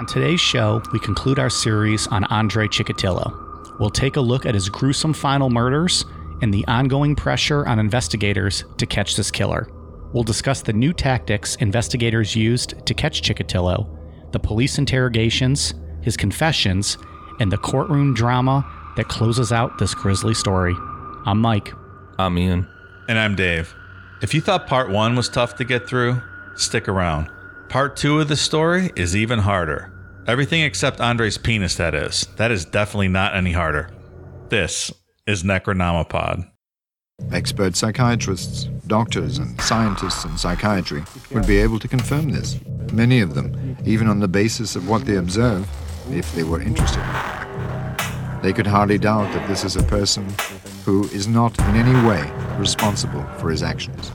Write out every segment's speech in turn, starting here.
On today's show, we conclude our series on Andre Chikatilo. We'll take a look at his gruesome final murders and the ongoing pressure on investigators to catch this killer. We'll discuss the new tactics investigators used to catch Chikatilo, the police interrogations, his confessions, and the courtroom drama that closes out this grisly story. I'm Mike. I'm Ian. And I'm Dave. If you thought part one was tough to get through, stick around. Part two of the story is even harder. Everything except Andre's penis, that is. That is definitely not any harder. This is Necronomipod. Expert psychiatrists, doctors, and scientists in psychiatry would be able to confirm this. Many of them, even on the basis of what they observe, if they were interested. They could hardly doubt that this is a person who is not in any way responsible for his actions.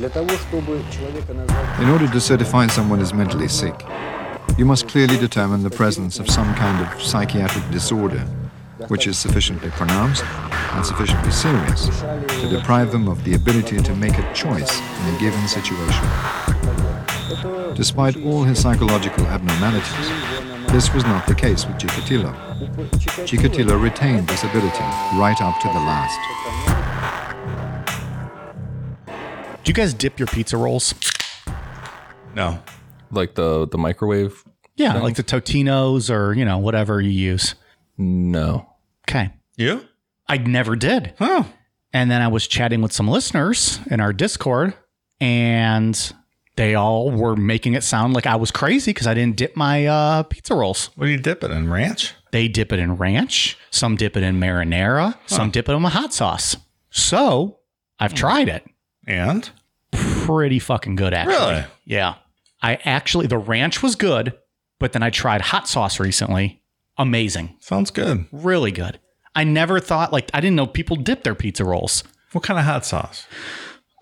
In order to certify someone is mentally sick, you must clearly determine the presence of some kind of psychiatric disorder which is sufficiently pronounced and sufficiently serious to deprive them of the ability to make a choice in a given situation. Despite all his psychological abnormalities, this was not the case with Chikatilo. Chikatilo retained this ability right up to the last. Do you guys dip your pizza rolls? No. Like the the microwave? Yeah, like the Totino's or, you know, whatever you use. No. Okay. You? I never did. Oh. And then I was chatting with some listeners in our Discord, and they all were making it sound like I was crazy because I didn't dip my uh, pizza rolls. What do you dip it in? Ranch? They dip it in ranch, some dip it in marinara, some dip it in a hot sauce. So I've tried it. And? Pretty fucking good, actually. Really? Yeah. I actually, the ranch was good, but then I tried hot sauce recently. Amazing. Sounds good. Really good. I never thought, like, I didn't know people dip their pizza rolls. What kind of hot sauce?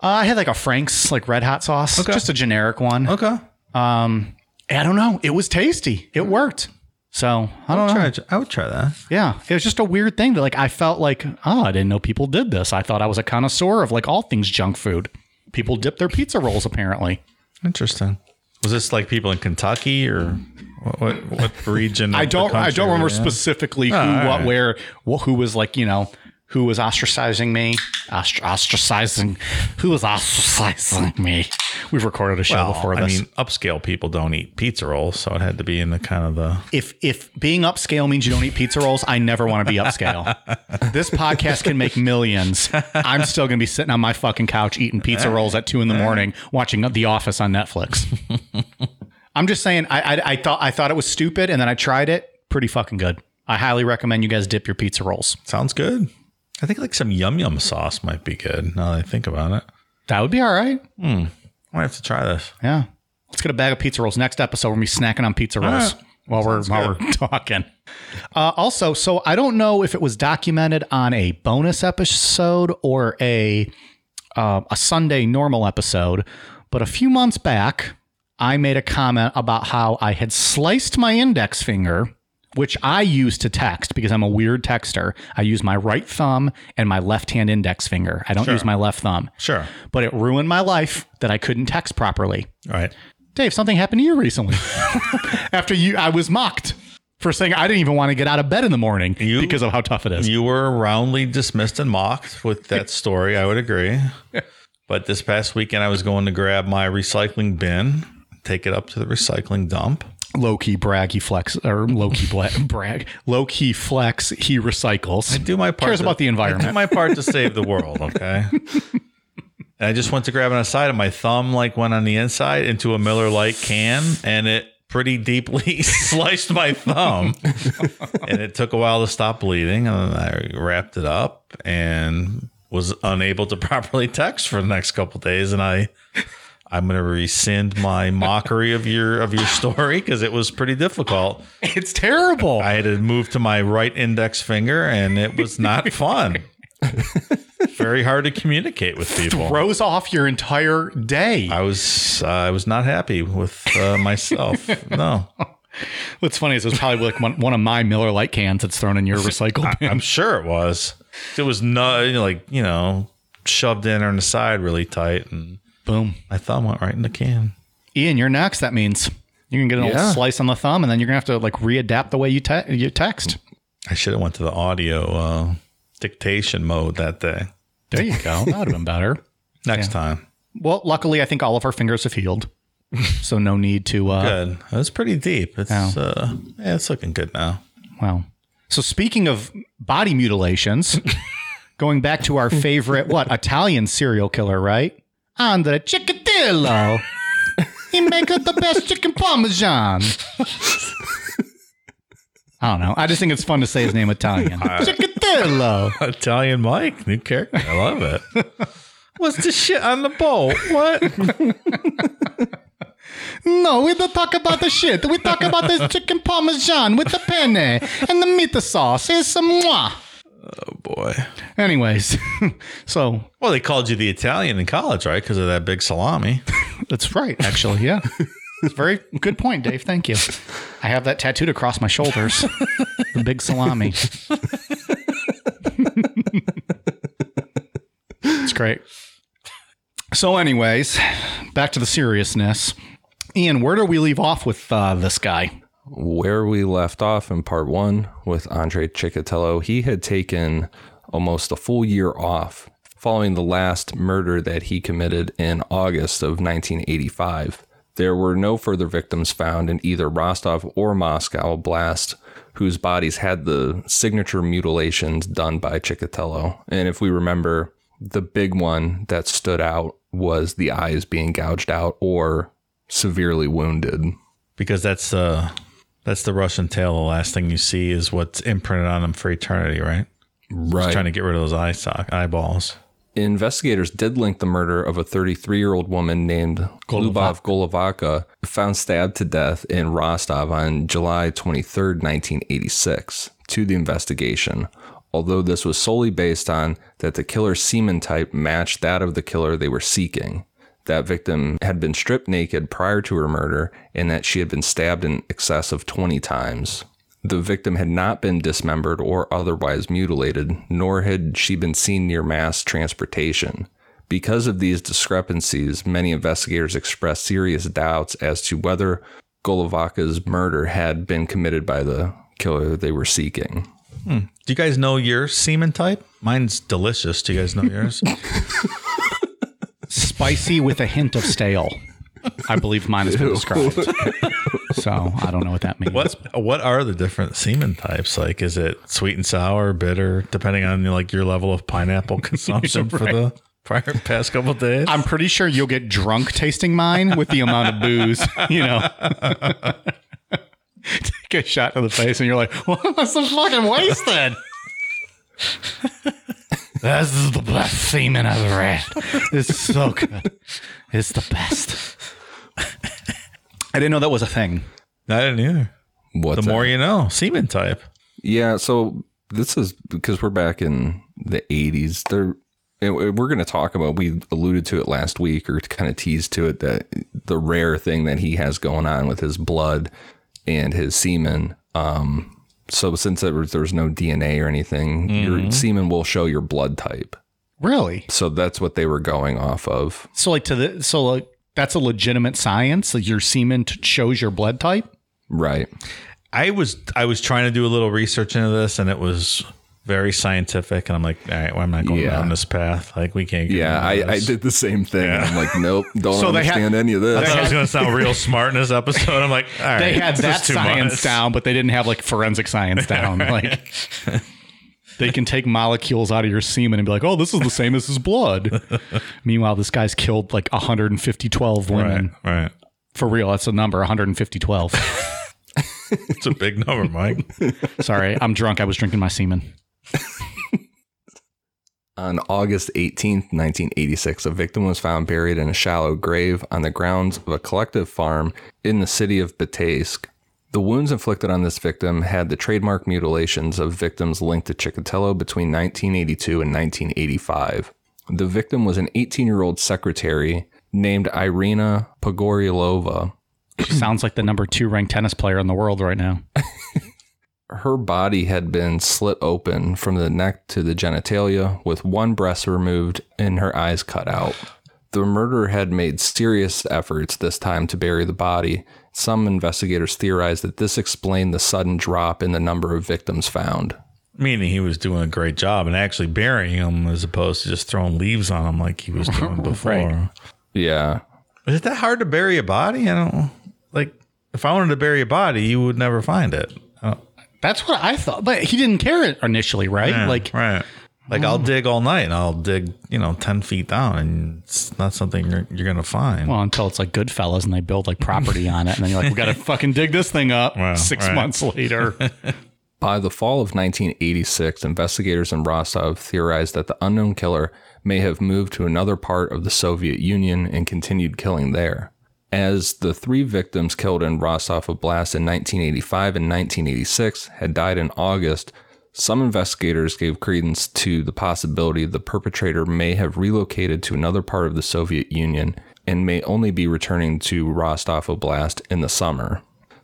Uh, I had like a Frank's like red hot sauce, Okay. just a generic one. Okay. Um, I don't know. It was tasty. It worked. So I don't know. Try. I would try that. Yeah, it was just a weird thing that like I felt like oh I didn't know people did this. I thought I was a connoisseur of like all things junk food. People dip their pizza rolls apparently. Interesting. Was this like people in Kentucky or what, what, what region? I don't I don't remember were you specifically who, oh, all what, right. where, wh- who was like you know who was ostracizing me, Ostr- ostracizing, who was ostracizing me. We've recorded a show Well, before I mean, upscale people don't eat pizza rolls, so it had to be in the kind of the. if if being upscale means you don't eat pizza rolls, I never want to be upscale. this podcast can make millions. I'm still going to be sitting on my fucking couch eating pizza rolls at two in the morning, watching The Office on Netflix. I'm just saying, I, I I thought I thought it was stupid, and then I tried it. Pretty fucking good. I highly recommend you guys dip your pizza rolls. Sounds good. I think like some yum yum sauce might be good. Now that I think about it, That would be all right. I might have to try this. Yeah. Let's get a bag of pizza rolls. Next episode, we're gonna be snacking on pizza rolls right. while we're while we're talking. Uh, also, so I don't know if it was documented on a bonus episode or a uh, a Sunday normal episode, but a few months back, I made a comment about how I had sliced my index finger. Which I use to text because I'm a weird texter. I use my right thumb and my left hand index finger. I don't use my left thumb. Sure. But it ruined my life that I couldn't text properly. All right. Dave, something happened to you recently. After you, I was mocked for saying I didn't even want to get out of bed in the morning You- because of how tough it is. You were roundly dismissed and mocked with that story. I would agree. But this past weekend, I was going to grab my recycling bin, take it up to the recycling dump. Low key brag, he flex or low key bla- brag, low key flex. He recycles. I do my part. Cares to- about the environment. I do my part to save the world. Okay. and I just went to grab it on the side, and my thumb like went on the inside into a Miller Lite can, and it pretty deeply sliced my thumb. and it took a while to stop bleeding, and then I wrapped it up and was unable to properly text for the next couple days, and I. I'm going to rescind my mockery of your of your story because it was pretty difficult. It's terrible. I had to move to my right index finger, and it was not fun. Very hard to communicate with people. Throws off your entire day. I was uh, I was not happy with uh, myself. No, What's funny is it was probably like one, one of my Miller Lite cans that's thrown in your recycle bin. I'm sure it was. It was not like you know shoved in on the side really tight, and Boom. my thumb went right in the can. Ian, you're next. That means You can get an Yeah. old slice on the thumb, and then you're gonna have to like readapt the way you, te- you text. I should have went to the audio uh, dictation mode that day. There you go. That would have been better. Next time. Well, luckily, I think all of our fingers have healed, so no need to. Uh, Good. That's pretty deep. It's uh, yeah, it's looking good now. Wow. so speaking of body mutilations, going back to our favorite, what Italian serial killer, right? Andre Ciccadillo. he makes the best chicken parmesan. I don't know. I just think it's fun to say his name Italian. Ciccadillo. Italian Mike, new character. I love it. What's the shit on the bowl? What? No, we don't talk about the shit. We talk about this chicken parmesan with the penne and the meat sauce. It's a moi. Oh boy. Anyways, so Well, they called you the Italian in college, right? Because of that big salami. That's right, actually. Yeah. It's very good point, Dave. Thank you. I have that tattooed across my shoulders. the big salami. it's great. So, anyways, back to the seriousness. Ian, where do we leave off with uh, this guy? Where we left off in part one with Andre Chikatilo, he had taken almost a full year off following the last murder that he committed in August of 1985. There were no further victims found in either Rostov or Moscow Oblast whose bodies had the signature mutilations done by Chikatilo. And if we remember, the big one that stood out was the eyes being gouged out or severely wounded. Because that's uh that's the Russian tale. The last thing you see is what's imprinted on them for eternity, right? Right. Trying to get rid of those eye sock eyeballs. Investigators did link the murder of a 33 year old woman named Lubov Golovaka, found stabbed to death in Rostov on July 23, 1986, to the investigation. Although this was solely based on that the killer's semen type matched that of the killer they were seeking. That victim had been stripped naked prior to her murder and that she had been stabbed in excess of 20 times. The victim had not been dismembered or otherwise mutilated, nor had she been seen near mass transportation. Because of these discrepancies, many investigators expressed serious doubts as to whether Golovaka's murder had been committed by the killer they were seeking. Hmm. Do you guys know your semen type? Mine's delicious. Do you guys know yours? Spicy with a hint of stale. I believe mine has been described. So I don't know what that means. what what are the different semen types? Like is it sweet and sour, bitter, depending on like your level of pineapple consumption for the prior past couple days? I'm pretty sure you'll get drunk tasting mine with the amount of booze, you know. Take a shot to the face and you're like, well, that's so fucking wasted. This is the best semen I've ever had. It's so good. It's the best. I didn't know that was a thing. I didn't either. What The more that? you know. Semen type. Yeah, so this is because we're back in the 80s. There and we're going to talk about we alluded to it last week or kind of teased to it that the rare thing that he has going on with his blood and his semen um so since there was, there was no DNA or anything, your mm-hmm. semen will show your blood type. Really? So that's what they were going off of. So like to the so like that's a legitimate science. Like your semen t- shows your blood type. Right. I was I was trying to do a little research into this and it was very scientific and I'm like, all right, well, I'm not going Yeah. down this path. Like we can't get Yeah, I, I did the same thing. I'm like, nope, don't So they had- understand any of this. I thought I was going to sound real smart in this episode. I'm like, all right, They had this that is too science much. down, but they didn't have like forensic science down. Like they can take molecules out of your semen and be like, "Oh, this is the same as his blood." Meanwhile, this guy's killed like 150 12 women. Right, right. For real, that's a number 150 12. It's a big number, Mike. Sorry, I'm drunk. I was drinking my semen. On August 18th, 1986, a victim was found buried in a shallow grave on the grounds of a collective farm in the city of Bataysk. The wounds inflicted on this victim had the trademark mutilations of victims linked to Chikatilo between 1982 and 1985. The victim was an 18 year old secretary named Irina Pogoryalova. She sounds like the number two ranked tennis player in the world right now. Her body had been slit open from the neck to the genitalia, with one breast removed and her eyes cut out. The murderer had made serious efforts this time to bury the body. Some investigators theorized that this explained the sudden drop in the number of victims found. Meaning he was doing a great job and actually burying them as opposed to just throwing leaves on them like he was doing before. Right. Yeah. Is it that hard to bury a body? I don't like. If I wanted to bury a body, you would never find it. I don't- That's what I thought. But he didn't care it initially, right? Yeah, like, right. Like I'll oh. dig all night and I'll dig, you know, ten feet down, and it's not something you're you're gonna find. well, until it's like Goodfellas and they build like property on it. And then you're like, we got to fucking dig this thing up Wow, six right. months later. By the fall of 1986, investigators in Rostov theorized that the unknown killer may have moved to another part of the Soviet Union and continued killing there. As the three victims killed in Rostov Oblast in 1985 and 1986 had died in August, some investigators gave credence to the possibility the perpetrator may have relocated to another part of the Soviet Union and may only be returning to Rostov Oblast in the summer.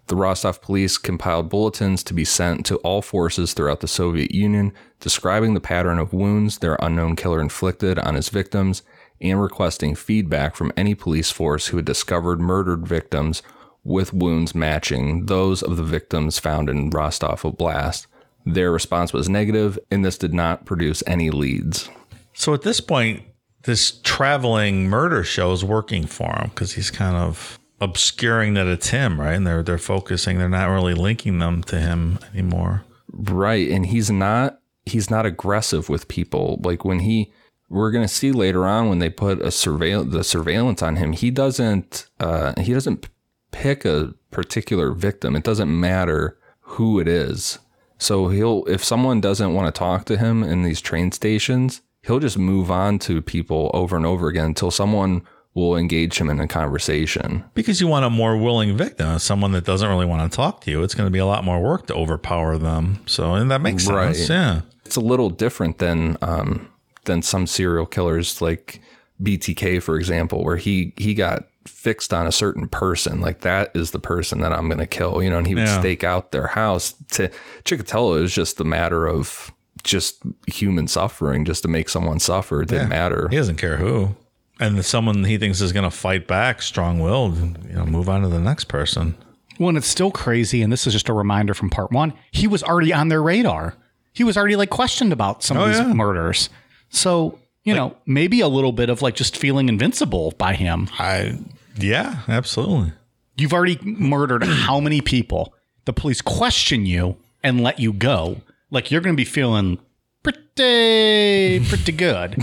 The Rostov police compiled bulletins to be sent to all forces throughout the Soviet Union describing the pattern of wounds their unknown killer inflicted on his victims and requesting feedback from any police force who had discovered murdered victims with wounds matching those of the victims found in Rostov Oblast. Their response was negative, and this did not produce any leads. So at this point, this traveling murder show is working for him because he's kind of obscuring that it's him, right? And they're they're focusing, they're not really linking them to him anymore. Right, and he's not he's not aggressive with people. Like when he we're going to see later on when they put a surveil the surveillance on him, he doesn't uh he doesn't pick a particular victim. It doesn't matter who it is. So he'll if someone doesn't want to talk to him in these train stations, he'll just move on to people over and over again until someone will engage him in a conversation. Because you want a more willing victim, someone that doesn't really want to talk to you. It's going to be a lot more work to overpower them. So, and that makes sense. Right. Yeah. it's a little different than um, than some serial killers like BTK, for example, where he he got fixed on a certain person. Like that is the person that I'm going to kill, you know. And he would Yeah. stake out their house. To Chikatilo is just a matter of just human suffering, just to make someone suffer. It didn't matter. He doesn't care who. And if someone he thinks is going to fight back, strong willed, you know, move on to the next person. When it's still crazy, and this is just a reminder from part one, he was already on their radar. He was already like questioned about some Oh, of these yeah. murders. So, you know, maybe a little bit of like just feeling invincible by him. I, yeah, absolutely. You've already murdered how many people? The police question you and let you go. Like you're going to be feeling pretty, pretty good.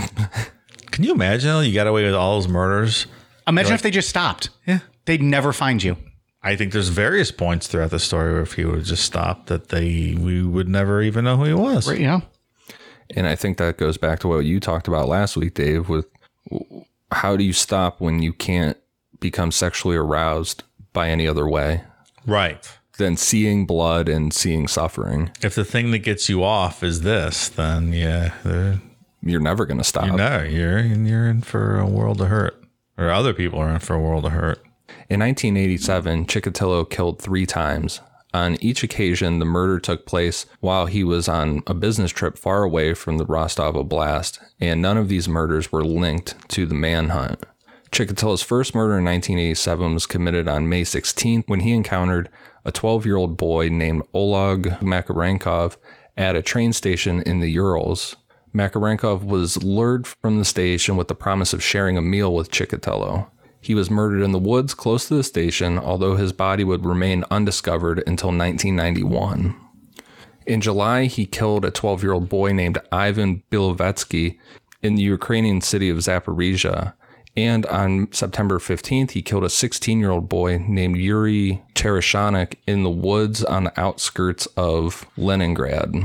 Can you imagine you got away with all those murders? Imagine if they just stopped. Yeah. They'd never find you. I think there's various points throughout the story where if he would have just stopped, that they we would never even know who he was. Right? Know? And I think that goes back to what you talked about last week, Dave, with how do you stop when you can't become sexually aroused by any other way Right. than seeing blood and seeing suffering? If the thing that gets you off is this, then yeah, You're never going to stop. no, you're you're in for a world of hurt, or other people are in for a world of hurt. In 1987, Chikatilo killed three times. On each occasion, the murder took place while he was on a business trip far away from the Rostov Oblast, and none of these murders were linked to the manhunt. Chikatilo's first murder in 1987 was committed on May 16th when he encountered a 12 year old boy named Oleg Makarenkov at a train station in the Urals. Makarenkov was lured from the station with the promise of sharing a meal with Chikatilo. He was murdered in the woods close to the station, although his body would remain undiscovered until 1991. In July, he killed a 12 year old boy named Ivan Bilovetsky in the Ukrainian city of Zaporizhia. And on September 15th, he killed a 16 year old boy named Yuri Tereshanik in the woods on the outskirts of Leningrad.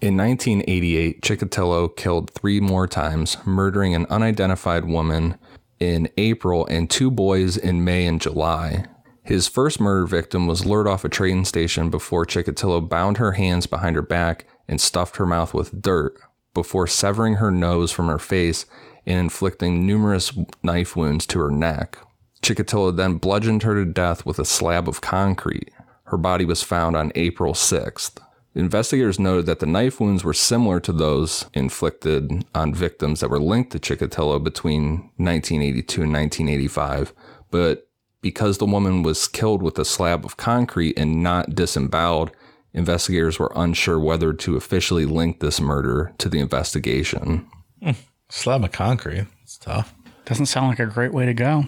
In 1988, Chikatilo killed three more times, murdering an unidentified woman in April and two boys in May and July. His first murder victim was lured off a train station before Chikatilo bound her hands behind her back and stuffed her mouth with dirt before severing her nose from her face and inflicting numerous knife wounds to her neck. Chikatilo then bludgeoned her to death with a slab of concrete. Her body was found on April 6th. Investigators noted that the knife wounds were similar to those inflicted on victims that were linked to Chikatilo between 1982 and 1985, but because the woman was killed with a slab of concrete and not disemboweled, investigators were unsure whether to officially link this murder to the investigation. Hmm. Slab of concrete. It's tough. Doesn't sound like a great way to go.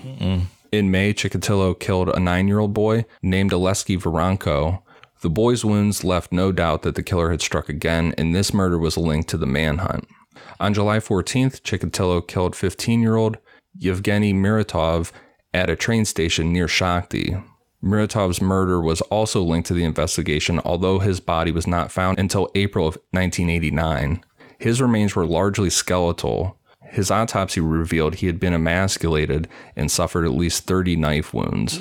In May, Chikatilo killed a nine year old boy named Oleski Varanko. The boy's wounds left no doubt that the killer had struck again, and this murder was linked to the manhunt. On July 14th, Chikatilo killed 15 year old Yevgeny Miratov at a train station near Shakhty. Miratov's murder was also linked to the investigation, although his body was not found until April of 1989. His remains were largely skeletal. His autopsy revealed he had been emasculated and suffered at least 30 knife wounds.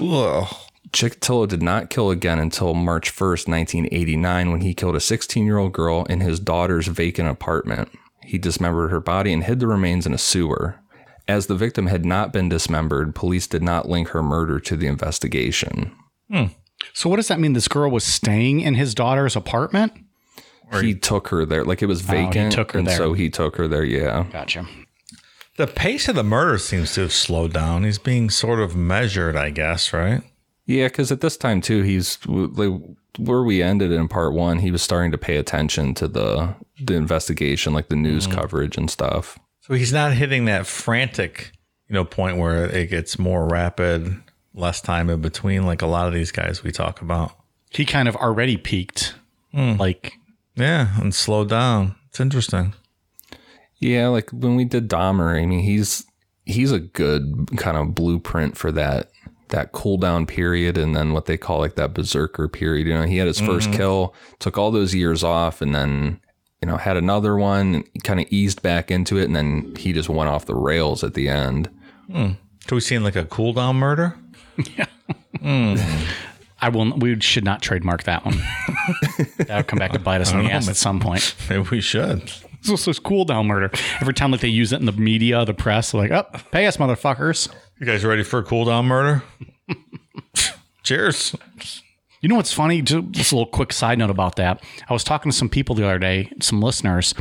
Chikatilo did not kill again until March 1st, 1989, when he killed a 16 year old girl in his daughter's vacant apartment. He dismembered her body and hid the remains in a sewer. As the victim had not been dismembered, police did not link her murder to the investigation. Hmm. So what does that mean? This girl was staying in his daughter's apartment? he took her there, like it was oh, he vacant, took her and there. so he took her there. Yeah, Gotcha. The pace of the murder seems to have slowed down. He's being sort of measured, I guess, right? Yeah, because at this time too, he's like where we ended in part one. He was starting to pay attention to the the investigation, like the news Mm-hmm. coverage and stuff. So he's not hitting that frantic, you know, point where it gets more rapid, less time in between, like a lot of these guys we talk about. He kind of already peaked. Like Yeah, and slow down. It's interesting. Yeah, like when we did Dahmer, I mean, he's he's a good kind of blueprint for that that cool down period and then what they call like that berserker period. You know, he had his 1st mm-hmm. kill, took all those years off, and then you know had another one, kind of eased back into it, and then he just went off the rails at the end. Hmm. So we seen like a cool down murder? Hmm. I will. We should not trademark that one. That'll come back to bite us in the ass at some point. Maybe we should. This was this cool down murder. Every time like they use it in the media, the press, they're like, "Oh, pay us, motherfuckers." You guys ready for a cool down murder? Cheers. You know what's funny? Just just a little quick side note about that. I was talking to some people the other day, some listeners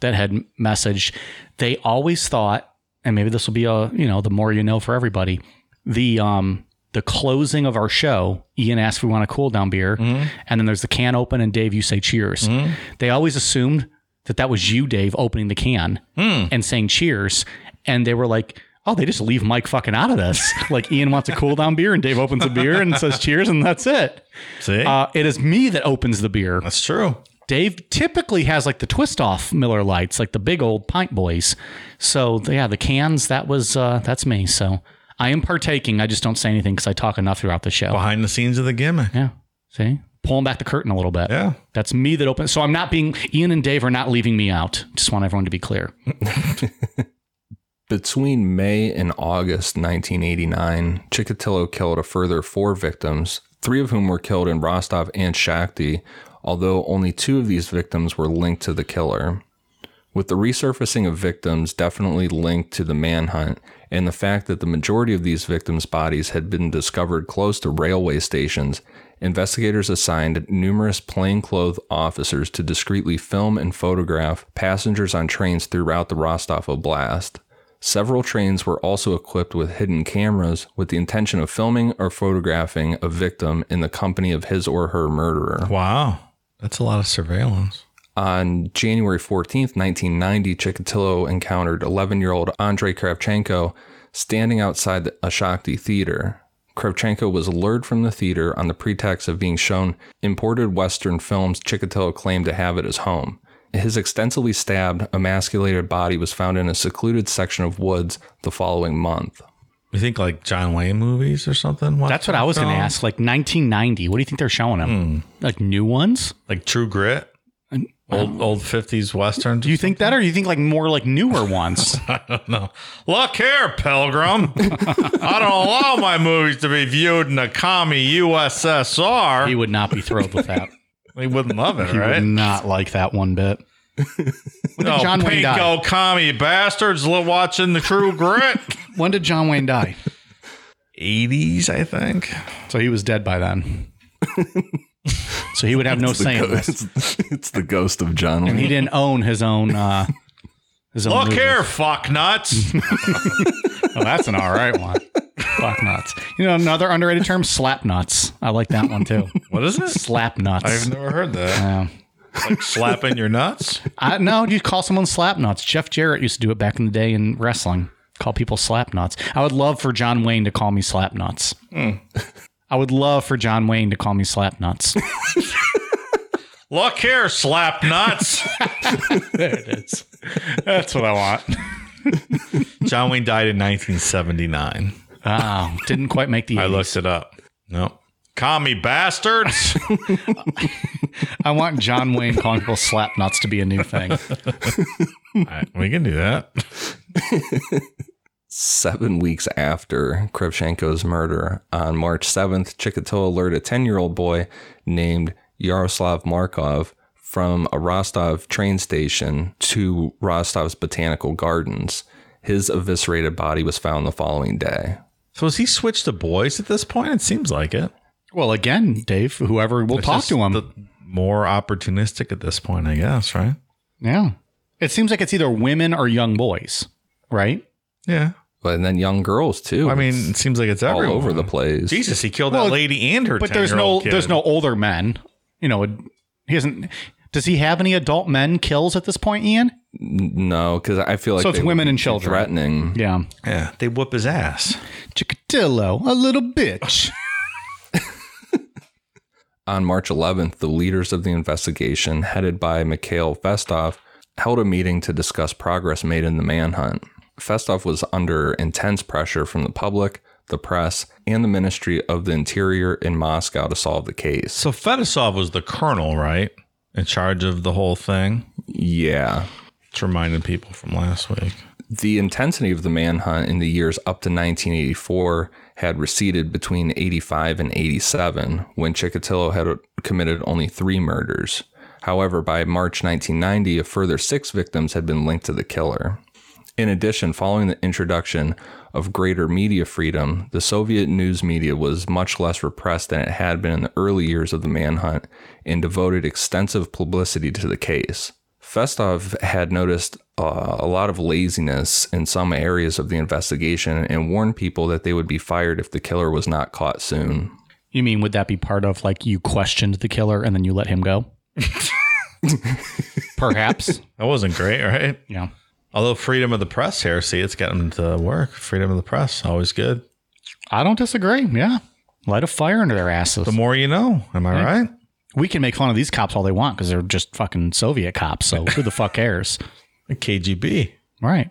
that had messaged. They always thought, and maybe this will be a you know the more you know for everybody. The um the closing of our show, Ian asked if we want a cool down beer, mm-hmm. and then there's the can open, and Dave, you say cheers. Mm-hmm. They always assumed that that was you, Dave, opening the can hmm. and saying cheers, and they were like. Oh, they just leave Mike fucking out of this. like Ian wants a cool down beer, and Dave opens a beer and says cheers, and that's it. See? Uh, it is me that opens the beer. That's true. Dave typically has like the twist off Miller Lights, like the big old pint boys. So yeah, the cans that was uh, that's me. So I am partaking. I just don't say anything because I talk enough throughout the show. Behind the scenes of the gimmick. Yeah, see, pulling back the curtain a little bit. Yeah. that's me that opens. So I'm not being Ian and Dave are not leaving me out. Just want everyone to be clear. Between May and August 1989, Chikatilo killed a further four victims, three of whom were killed in Rostov and Shakhty, although only two of these victims were linked to the killer. With the resurfacing of victims definitely linked to the manhunt, and the fact that the majority of these victims' bodies had been discovered close to railway stations, investigators assigned numerous plainclothes officers to discreetly film and photograph passengers on trains throughout the Rostov Oblast. Several trains were also equipped with hidden cameras with the intention of filming or photographing a victim in the company of his or her murderer. Wow. That's a lot of surveillance. On January 14th, 1990, Chikatilo encountered 11 year old Andrei Kravchenko standing outside the Ashakti theater. Kravchenko was lured from the theater on the pretext of being shown imported Western films Chikatilo claimed to have at his home. His extensively stabbed, emasculated body was found in a secluded section of woods the following month. You think like John Wayne movies or something? That's what I was going to ask. Like 1990. What do you think they're showing him? Hmm. Like new ones? Like True Grit? Old um, old 50s westerns? Do you think that, or do you think like more like newer ones? I don't know. Look here, Pilgrim. I don't allow my movies to be viewed in the commie USSR. he would not be thrilled with that. He wouldn't love it, He right? would not like that one bit. No, John Wayne die? pinko commie bastards li- watching the True Grit. When did John Wayne die? 80s, I think. So he was dead by then. So he would have no say in this. It's, it's the ghost of John Wayne. and He Wayne. didn't own his own. Uh, his own Look movies. here, fuck nuts. Oh, that's an all right one. Fuck nuts. You know another underrated term, slap nuts. I like that one too. what is it? Slap nuts. I've never heard that. Yeah. Like slapping your nuts. I, no, you call someone slap nuts. Jeff Jarrett used to do it back in the day in wrestling. Call people slap nuts. I would love for John Wayne to call me slap nuts. Hmm. I would love for John Wayne to call me slap nuts. Look here, slap nuts. there it is. That's what I want. John Wayne died in 1979. Oh, didn't quite make the. I 80s. looked it up. No. Commie bastards. I want John Wayne calling people slap nuts to be a new thing. All right, we can do that. Seven weeks after Kravchenko's murder, on March 7th, Chikatilo alerted a 10 year old boy named Yaroslav Markov from a Rostov train station to Rostov's botanical gardens. His eviscerated body was found the following day. So has he switched to boys at this point? It seems like it. Well, again, Dave, whoever will talk to him. the- more opportunistic at this point, I guess, right? yeah. It seems like it's either women or young boys, right? Yeah. But and then young girls too. I mean, it seems like it's all everywhere. over the place. Jesus, he killed Well, that lady and her. But there's no kid. there's no older men. You know, he hasn't. Does he have any adult men kills at this point, Ian? No, because I feel like So it's they women be and children. threatening. Yeah. Yeah, they whoop his ass. Chikatilo, a little bitch. On March 11th, the leaders of the investigation, headed by Mikhail Festov, held a meeting to discuss progress made in the manhunt. Festov was under intense pressure from the public, the press, and the Ministry of the Interior in Moscow to solve the case. So Fedosov was the colonel, right? In charge of the whole thing. Yeah. It's reminding people from last week. The intensity of the manhunt in the years up to 1984 had receded between 85 and 87, when Chikatilo had committed only three murders. However, by March 1990, a further six victims had been linked to the killer. In addition, following the introduction of greater media freedom, the Soviet news media was much less repressed than it had been in the early years of the manhunt and devoted extensive publicity to the case. Festov had noticed uh, a lot of laziness in some areas of the investigation and warned people that they would be fired if the killer was not caught soon. You mean would that be part of like you questioned the killer and then you let him go? Perhaps. That wasn't great, right? Yeah. Although freedom of the press here, see, it's getting to work. Freedom of the press, always good. I don't disagree. Yeah. Light a fire under their asses. The more you know. Am I right? We can make fun of these cops all they want because they're just fucking Soviet cops. So who the fuck cares? The KGB. Right.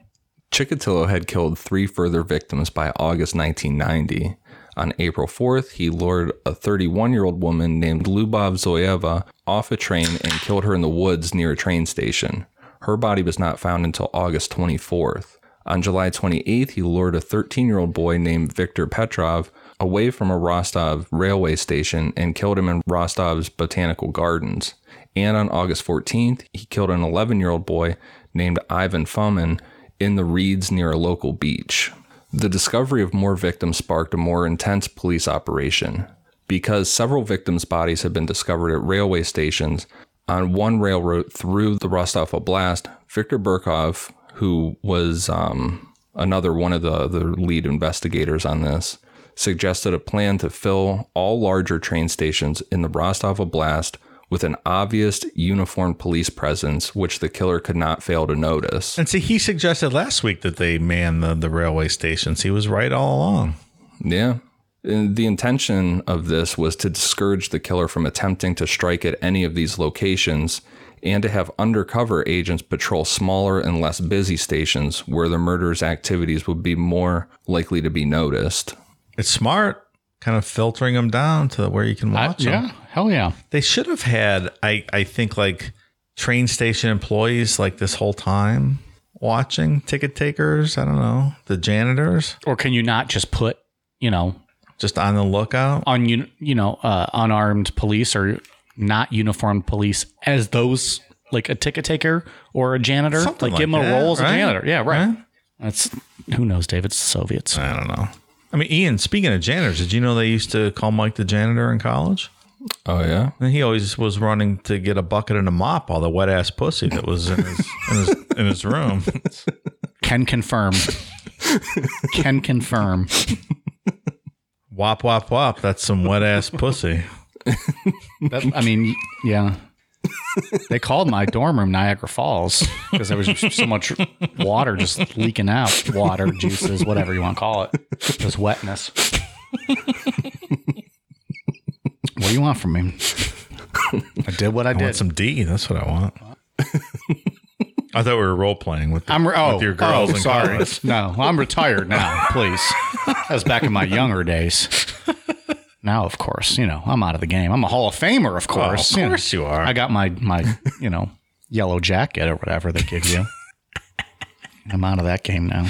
Chikatilo had killed three further victims by August 1990. On April 4th, he lured a 31 year old woman named Lubov Zoyeva off a train and killed her in the woods near a train station. Her body was not found until August 24th. On July 28th, he lured a 13 year old boy named Viktor Petrov away from a Rostov railway station and killed him in Rostov's botanical gardens. And on August 14th, he killed an 11 year old boy named Ivan Fomin in the reeds near a local beach. The discovery of more victims sparked a more intense police operation. Because several victims' bodies had been discovered at railway stations on one railroad through the Rostov Oblast, Viktor Burkov, who was um, another one of the, the lead investigators on this, suggested a plan to fill all larger train stations in the Rostov Oblast with an obvious uniformed police presence, which the killer could not fail to notice. And see, he suggested last week that they man the, the railway stations. He was right all along. Yeah. And the intention of this was to discourage the killer from attempting to strike at any of these locations and to have undercover agents patrol smaller and less busy stations where the murderer's activities would be more likely to be noticed. It's smart, kind of filtering them down to where you can I- watch them. yeah. Hell yeah. They should have had, I, I think, like train station employees like this whole time watching ticket takers. I don't know, the janitors Or can you not just put, you know, just on the lookout. on you you know uh, unarmed police or not uniformed police as those like a ticket taker or a janitor? Something like, give like them a role as right? a janitor. Yeah, right. Right? That's who knows, David. It's Soviets. I don't know. I mean, Ian, speaking of janitors, did you know they used to call Mike the janitor in college? Oh yeah. And he always was running to get a bucket and a mop all the wet ass pussy that was in his in his, in his room. Can confirm. Can confirm. wop wop wop. That's some wet ass pussy. That, I mean, yeah. They called my dorm room Niagara Falls because there was so much water just leaking out. Water, juices, whatever you want to call it. Just wetness. what do you want from me? I did what I I did. want some D. That's what I want. I thought we were role playing with, I'm re- oh, with your girls oh, sorry. college. No, I'm retired now. Please, that was back in my younger days. Now, of course, you know I'm out of the game. I'm a Hall of Famer, of oh, course. of you know. course you are. I got my my you know yellow jacket or whatever they give you. I'm out of that game now.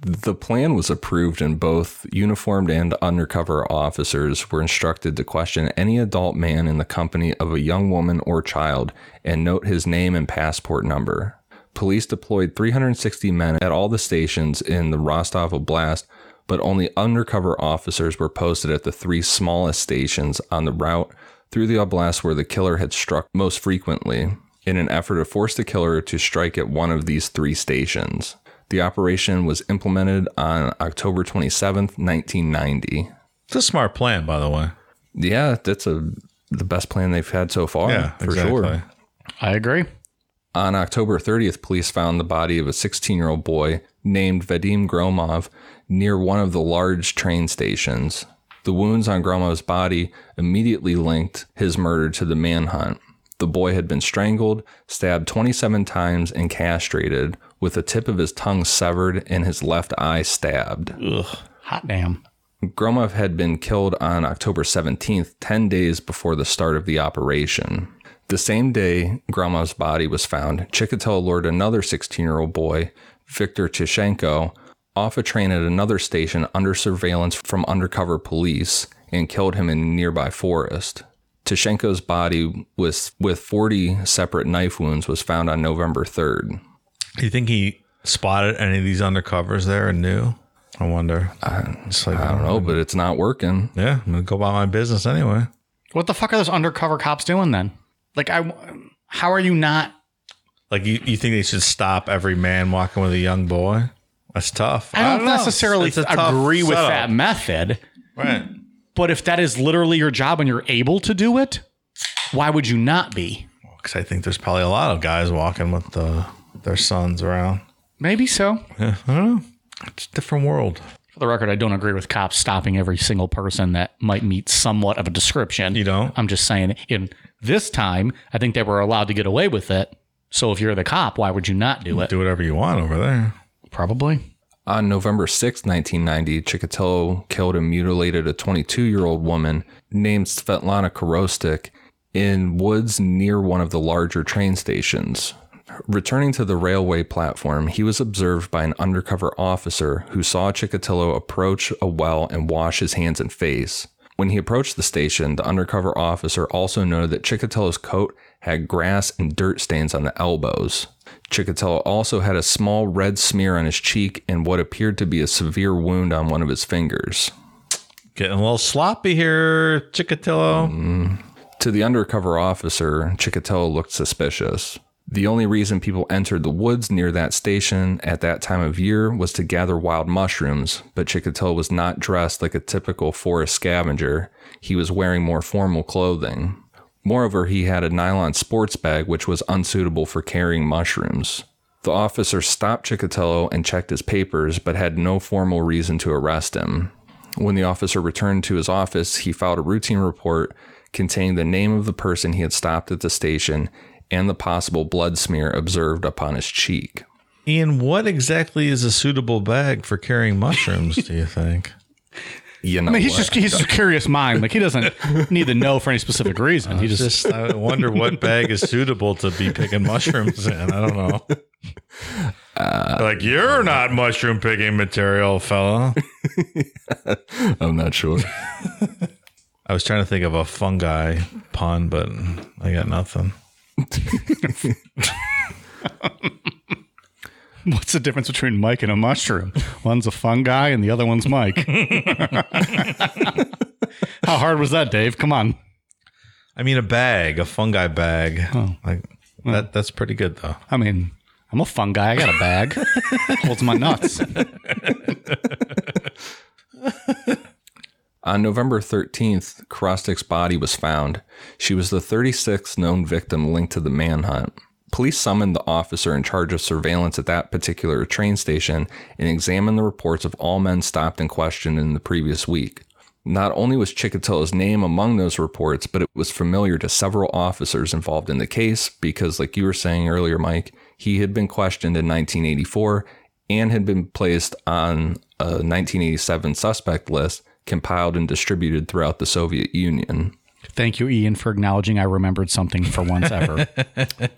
The plan was approved, and both uniformed and undercover officers were instructed to question any adult man in the company of a young woman or child and note his name and passport number. Police deployed 360 men at all the stations in the Rostov Oblast, but only undercover officers were posted at the three smallest stations on the route through the oblast where the killer had struck most frequently, in an effort to force the killer to strike at one of these three stations. The operation was implemented on October 27th, 1990. It's a smart plan, by the way. Yeah, that's a the best plan they've had so far, Yeah, for exactly. sure. I agree. On October 30th, police found the body of a 16 year old boy named Vadim Gromov near one of the large train stations. The wounds on Gromov's body immediately linked his murder to the manhunt. The boy had been strangled, stabbed 27 times, and castrated, with the tip of his tongue severed and his left eye stabbed. Ugh, hot damn. Gromov had been killed on October 17th, 10 days before the start of the operation. The same day Gromov's body was found, Chikatilo lured another 16 year old boy, Viktor Tishenko, off a train at another station under surveillance from undercover police and killed him in a nearby forest. Tishenko's body with, with 40 separate knife wounds was found on November 3rd. Do you think he spotted any of these undercovers there and knew? I wonder. It's like, I don't know, but it's not working. Yeah, I'm gonna go about my business anyway. What the fuck are those undercover cops doing then? Like, I, how are you not? Like, you, you think they should stop every man walking with a young boy? That's tough. I don't, know. necessarily It's a agree with setup. that method, Right. but if that is literally your job and you're able to do it, why would you not be? Because I think there's probably a lot of guys walking with the, their sons around. Maybe so. Yeah, I don't know. It's a different world. For the record, I don't agree with cops stopping every single person that might meet somewhat of a description. You don't? I'm just saying, in this time, I think they were allowed to get away with it. So if you're the cop, why would you not do it? Do whatever you want over there. Probably. On November 6, 1990, Chikatilo killed and mutilated a 22 year old woman named Svetlana Korostik in woods near one of the larger train stations. Returning to the railway platform, he was observed by an undercover officer who saw Chikatilo approach a well and wash his hands and face. When he approached the station, the undercover officer also noted that Chikatilo's coat had grass and dirt stains on the elbows. Chikatilo also had a small red smear on his cheek and what appeared to be a severe wound on one of his fingers. Getting a little sloppy here, Chikatilo. Mm-hmm. To the undercover officer, Chikatilo looked suspicious. The only reason people entered the woods near that station at that time of year was to gather wild mushrooms, but Chikatilo was not dressed like a typical forest scavenger. He was wearing more formal clothing. Moreover, he had a nylon sports bag which was unsuitable for carrying mushrooms. The officer stopped Chikatilo and checked his papers, but had no formal reason to arrest him. When the officer returned to his office, he filed a routine report containing the name of the person he had stopped at the station and the possible blood smear observed upon his cheek. Ian, what exactly is a suitable bag for carrying mushrooms, do you think? You know I mean, he's what? just he's just a curious mind. Like he doesn't need to know for any specific reason. He just, Just I wonder what bag is suitable to be picking mushrooms in. I don't know. Uh, like you're not mushroom picking material, fella. I'm not sure. I was trying to think of a fungi pun, but I got nothing. what's the difference between Mike and a mushroom? One's a fungi and the other one's Mike. How hard was that, Dave? Come on. I mean, a bag, a fungi bag. Oh. Like hmm. that. That's pretty good though. I mean, I'm a fun guy. I got a bag. Holds my nuts. On November 13th, Korostik's body was found. She was the 36th known victim linked to the manhunt. Police summoned the officer in charge of surveillance at that particular train station and examined the reports of all men stopped and questioned in the previous week. Not only was Chikatilo's name among those reports, but it was familiar to several officers involved in the case because, like you were saying earlier, Mike, he had been questioned in 1984 and had been placed on a 1987 suspect list compiled and distributed throughout the Soviet Union. Thank you, Ian, for acknowledging I remembered something for once ever.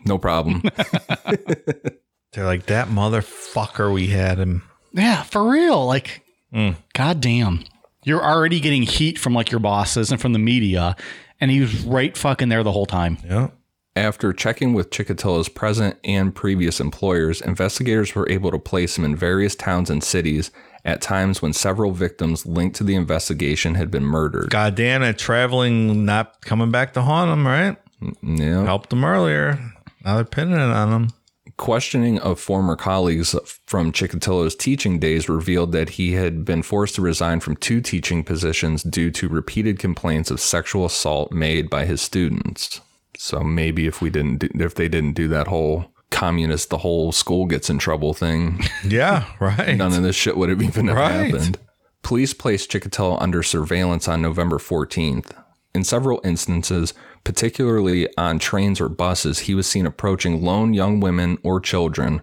No problem. They're like that motherfucker. We had him. yeah, for real. Like, mm. god damn. You're already getting heat from like your bosses and from the media, and he was right fucking there the whole time. Yeah. After checking with Chikatilo's present and previous employers, investigators were able to place him in various towns and cities at times when several victims linked to the investigation had been murdered. God damn it. Traveling, not coming back to haunt him, right? Mm, yeah. Helped him earlier. Now they're pinning it on him. Questioning of former colleagues from Chikatilo's teaching days revealed that he had been forced to resign from two teaching positions due to repeated complaints of sexual assault made by his students. So maybe if we didn't do, if they didn't do that whole communist the whole school gets in trouble thing, Yeah, right. none of this shit would have even Right. happened. Police placed Chikatilo under surveillance on November 14th. In several instances, particularly on trains or buses, he was seen approaching lone young women or children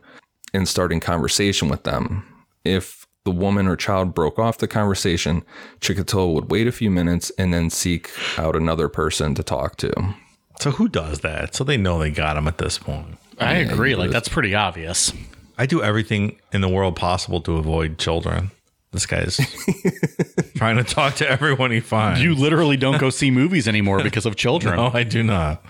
and starting conversation with them. If the woman or child broke off the conversation, Chikatilo would wait a few minutes and then seek out another person to talk to. So who does that? So they know they got him at this point. I agree. Like, that's pretty obvious. I do everything in the world possible to avoid children. This guy's trying to talk to everyone he finds. You literally don't go see movies anymore because of children. no, I do not.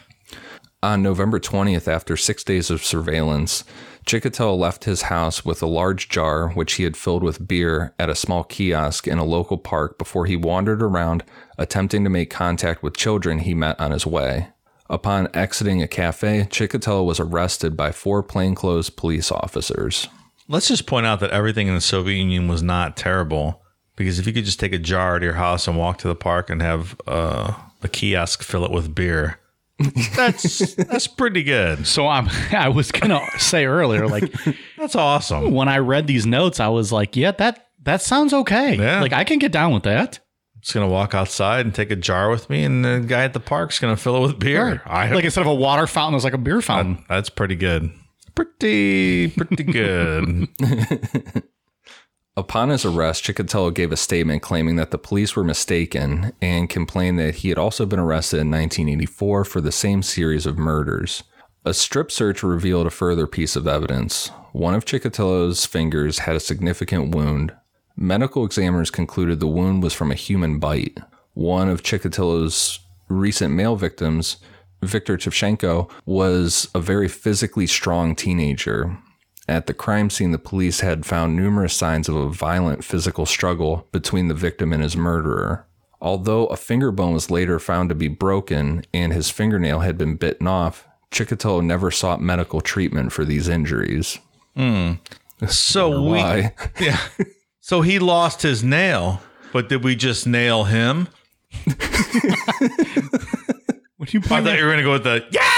On November 20th, after six days of surveillance, Chikatilo left his house with a large jar which he had filled with beer at a small kiosk in a local park before he wandered around attempting to make contact with children he met on his way. Upon exiting a cafe, Chikatilo was arrested by four plainclothes police officers. Let's just point out that everything in the Soviet Union was not terrible because if you could just take a jar to your house and walk to the park and have uh, a kiosk fill it with beer, that's that's pretty good. So I'm I was gonna say earlier, like That's awesome. when I read these notes, I was like, yeah, that that sounds okay. Yeah. Like I can get down with that. Just gonna walk outside and take a jar with me, and the guy at the park's gonna fill it with beer. I Like instead of a water fountain, there's like a beer fountain. that's pretty good. Pretty pretty good. Upon his arrest, Chikatilo gave a statement claiming that the police were mistaken and complained that he had also been arrested in 1984 for the same series of murders. A strip search revealed a further piece of evidence. One of Chikatilo's fingers had a significant wound. Medical examiners concluded the wound was from a human bite. One of Chikatilo's recent male victims, Viktor Chevchenko, was a very physically strong teenager. At the crime scene, the police had found numerous signs of a violent physical struggle between the victim and his murderer. Although a finger bone was later found to be broken and his fingernail had been bitten off, Chikatilo never sought medical treatment for these injuries. Hmm. So we yeah. So he lost his nail, but did we just nail him? What do you I thought you were gonna go with the yeah.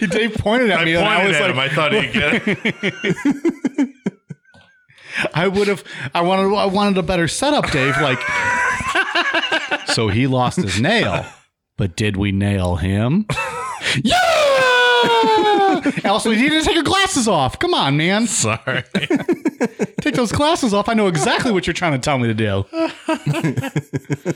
Dave pointed at I me, pointed and I was at like, him. I thought he'd get it. I would have. I wanted. I wanted a better setup, Dave. Like, so he lost his nail, but did we nail him? yeah. Ah! Also, you need to take your glasses off. Come on, man. Sorry. Take those glasses off. I know exactly what you're trying to tell me to do.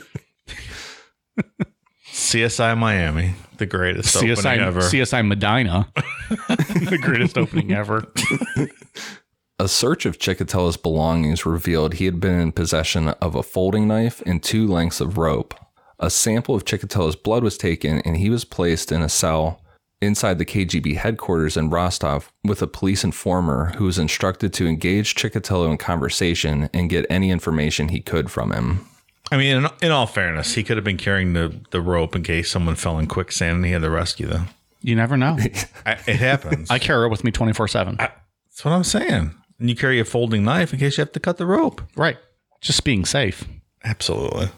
CSI Miami, the greatest opening CSI, ever. CSI Medina, the greatest opening ever. A search of Chikatilo's belongings revealed he had been in possession of a folding knife and two lengths of rope. A sample of Chikatilo's blood was taken and he was placed in a cell inside the KGB headquarters in Rostov with a police informer who was instructed to engage Chikatilo in conversation and get any information he could from him. I mean, in, in all fairness, he could have been carrying the, the rope in case someone fell in quicksand and he had to rescue them. You never know. I, it happens. I carry it with me 24 7. That's what I'm saying. And you carry a folding knife in case you have to cut the rope. Right. Just being safe. Absolutely.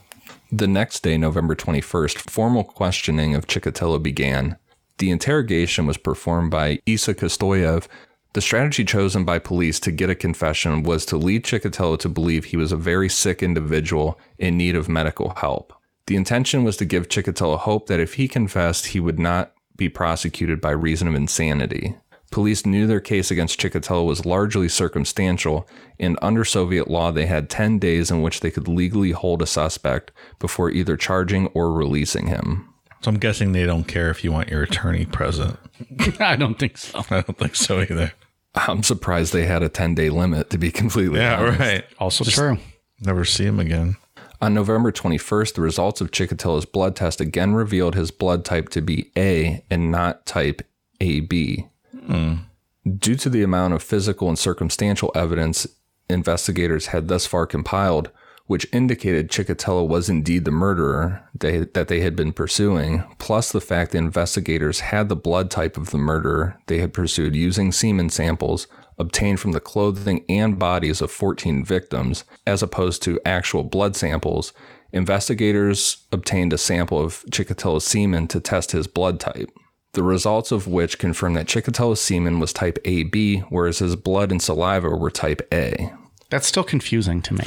The next day, November 21st, formal questioning of Chikatilo began. The interrogation was performed by Isa Kostoyev. The strategy chosen by police to get a confession was to lead Chikatilo to believe he was a very sick individual in need of medical help. The intention was to give Chikatilo hope that if he confessed, he would not be prosecuted by reason of insanity. Police knew their case against Chikatilo was largely circumstantial, and under Soviet law, they had 10 days in which they could legally hold a suspect before either charging or releasing him. So I'm guessing they don't care if you want your attorney present. I don't think so. I don't think so either. I'm surprised they had a 10 day limit, to be completely honest. right. Also true. Never see him again. On November 21st, the results of Chikatilo's blood test again revealed his blood type to be A and not type AB. Hmm. Due to the amount of physical and circumstantial evidence investigators had thus far compiled, which indicated Chikatilo was indeed the murderer they, that they had been pursuing, plus the fact the investigators had the blood type of the murderer they had pursued using semen samples obtained from the clothing and bodies of 14 victims, as opposed to actual blood samples, investigators obtained a sample of Chikatilo's semen to test his blood type. The results of which confirmed that Chikatilo's semen was type AB, whereas his blood and saliva were type A. That's still confusing to me.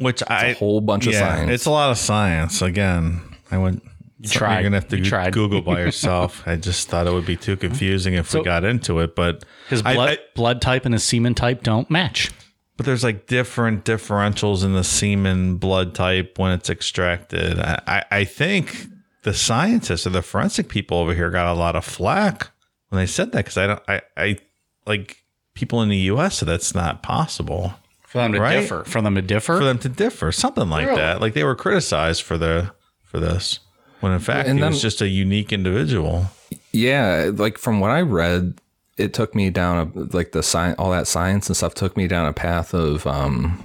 Which I A whole bunch of science. it's a lot of science. Again, I went. You tried. You're gonna have to You tried. Google by yourself. I just thought it would be too confusing if we got into it. But His blood, I- blood type and his semen type don't match. but there's like different differentials in the semen blood type when it's extracted. I, I, I think the scientists or the forensic people over here got a lot of flack when they said that because I don't. I, I like people in the U.S. said that's not possible For them to Right? differ. For them to differ. for them to differ, something like that. Like they were criticized for the for this when in fact And he was just a unique individual. Yeah, like from what I read, it took me down a like the science, all that science and stuff took me down a path of um,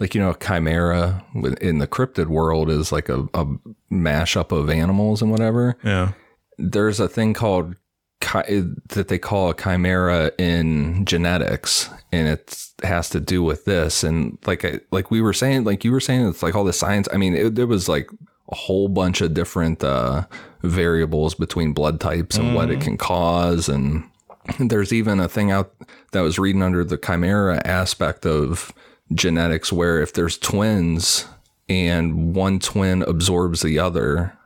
like you know, a chimera in the cryptid world is like a, a mashup of animals and whatever. Yeah. There's a thing called chi- that they call a chimera in genetics, and it has to do with this. And like I, like we were saying, like you were saying, it's like all the science. I mean, it, there was like a whole bunch of different uh, variables between blood types and what it can cause, and there's even a thing out that was reading under the chimera aspect of genetics, where if there's twins and one twin absorbs the other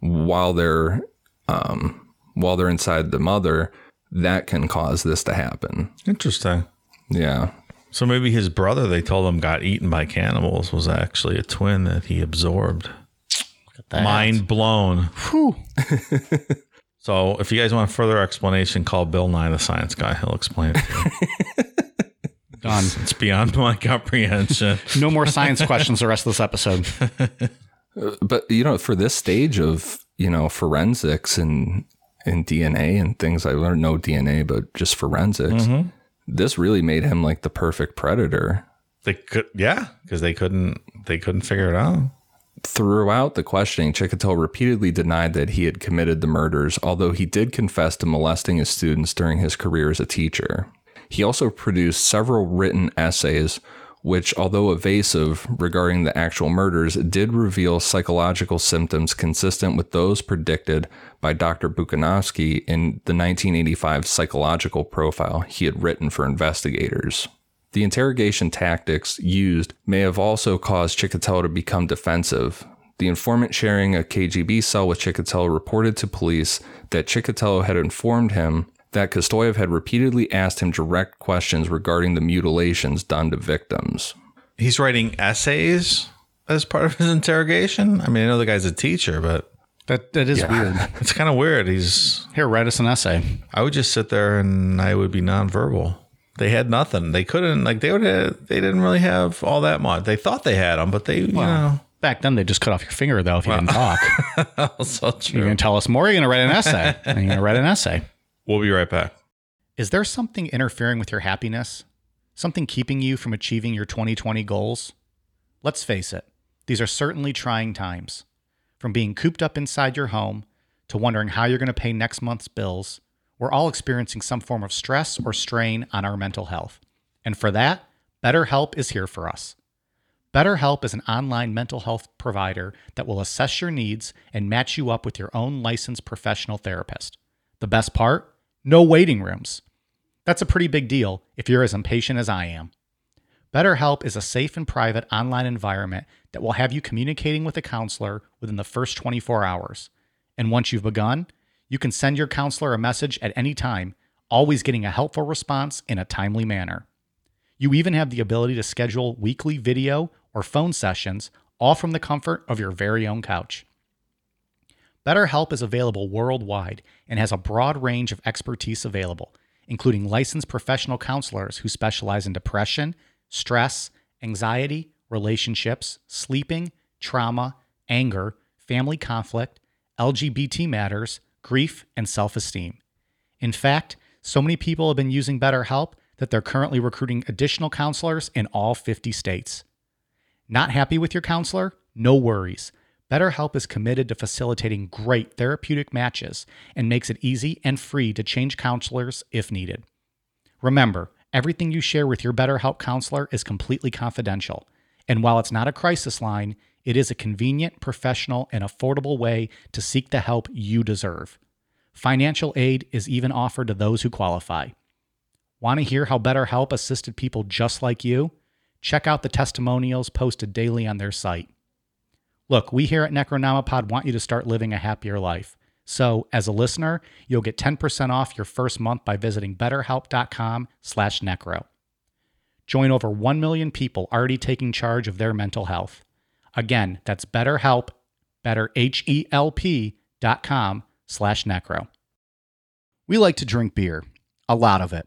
while they're um, while they're inside the mother, that can cause this to happen. Interesting. Yeah. So maybe his brother they told him got eaten by cannibals was actually a twin that he absorbed. That. Mind blown. Whew. So if you guys want further explanation, call Bill Nye the Science Guy. He'll explain it to you. Done. it's beyond my comprehension. No more science questions the rest of this episode. Uh, but you know, for this stage of, you know, forensics and and DNA and things I learned no DNA, but just forensics. Mm-hmm. This really made him like the perfect predator. They could, yeah, because they couldn't, they couldn't figure it out. Throughout the questioning, Chikatilo repeatedly denied that he had committed the murders, although he did confess to molesting his students during his career as a teacher. He also produced several written essays, which, although evasive regarding the actual murders, did reveal psychological symptoms consistent with those predicted by Dr. Bukanovsky in the 1985 psychological profile he had written for investigators. The interrogation tactics used may have also caused Chikatilo to become defensive. The informant sharing a KGB cell with Chikatilo reported to police that Chikatilo had informed him that Kostoyev had repeatedly asked him direct questions regarding the mutilations done to victims. He's writing essays as part of his interrogation. I mean, I know the guy's a teacher, but That that is weird. it's kind of weird. He's, Here, write us an essay. I would just sit there and I would be nonverbal. They had nothing. They couldn't like they would have, they didn't really have all that much. They thought they had them, but they you know Back Back then, they just cut off your finger though if you didn't talk. also You're going to tell us more. You're going to write an essay. and you're going to write an essay. We'll be right back. Is there something interfering with your happiness? Something keeping you from achieving your 2020 goals? Let's face it, these are certainly trying times. From being cooped up inside your home to wondering how you're going to pay next month's bills, we're all experiencing some form of stress or strain on our mental health. And for that, BetterHelp is here for us. BetterHelp is an online mental health provider that will assess your needs and match you up with your own licensed professional therapist. The best part? No waiting rooms. That's a pretty big deal if you're as impatient as I am. BetterHelp is a safe and private online environment that will have you communicating with a counselor within the first 24 hours. And once you've begun, you can send your counselor a message at any time, always getting a helpful response in a timely manner. You even have the ability to schedule weekly video or phone sessions, all from the comfort of your very own couch. BetterHelp is available worldwide and has a broad range of expertise available, including licensed professional counselors who specialize in depression, stress, anxiety, relationships, sleeping, trauma, anger, family conflict, LGBT matters, grief, and self esteem. In fact, so many people have been using BetterHelp that they're currently recruiting additional counselors in all 50 states. Not happy with your counselor? No worries. BetterHelp is committed to facilitating great therapeutic matches and makes it easy and free to change counselors if needed. Remember, everything you share with your BetterHelp counselor is completely confidential. And while it's not a crisis line, it is a convenient, professional, and affordable way to seek the help you deserve. Financial aid is even offered to those who qualify. Want to hear how BetterHelp assisted people just like you? Check out the testimonials posted daily on their site. Look, we here at Necronomipod want you to start living a happier life. So, as a listener, you'll get 10% off your first month by visiting betterhelp.com/necro. Join over 1 million people already taking charge of their mental health. Again, that's BetterHelp, better H E L P dot com slash necro. We like to drink beer, a lot of it.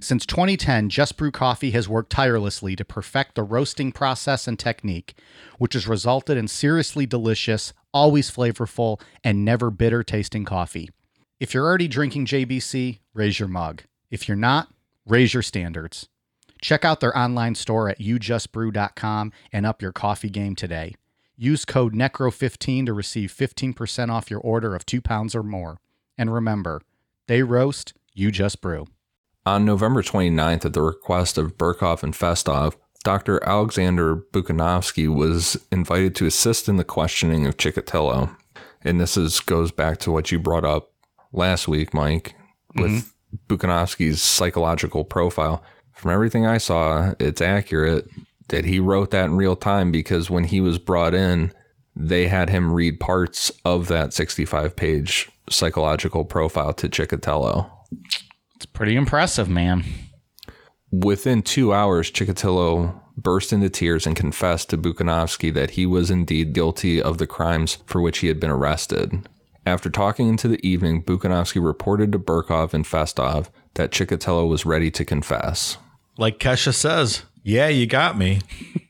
Since 2010, Just Brew Coffee has worked tirelessly to perfect the roasting process and technique, which has resulted in seriously delicious, always flavorful, and never bitter tasting coffee. If you're already drinking JBC, raise your mug. If you're not, raise your standards. Check out their online store at youjustbrew.com and up your coffee game today. Use code NECRO15 to receive 15% off your order of two pounds or more. And remember, they roast, you just brew. On November 29th, at the request of Burakov and Festov, Dr. Alexander Bukanovsky was invited to assist in the questioning of Chikatilo. And this is goes back to what you brought up last week, Mike, with mm-hmm. Bukanovsky's psychological profile. From everything I saw, it's accurate that he wrote that in real time because when he was brought in, they had him read parts of that 65 page psychological profile to Chikatilo. It's pretty impressive, man. Within two hours, Chikatilo burst into tears and confessed to Bukanovsky that he was indeed guilty of the crimes for which he had been arrested. After talking into the evening, Bukanovsky reported to Burakov and Festov that Chikatilo was ready to confess. Like Kesha says, yeah, you got me.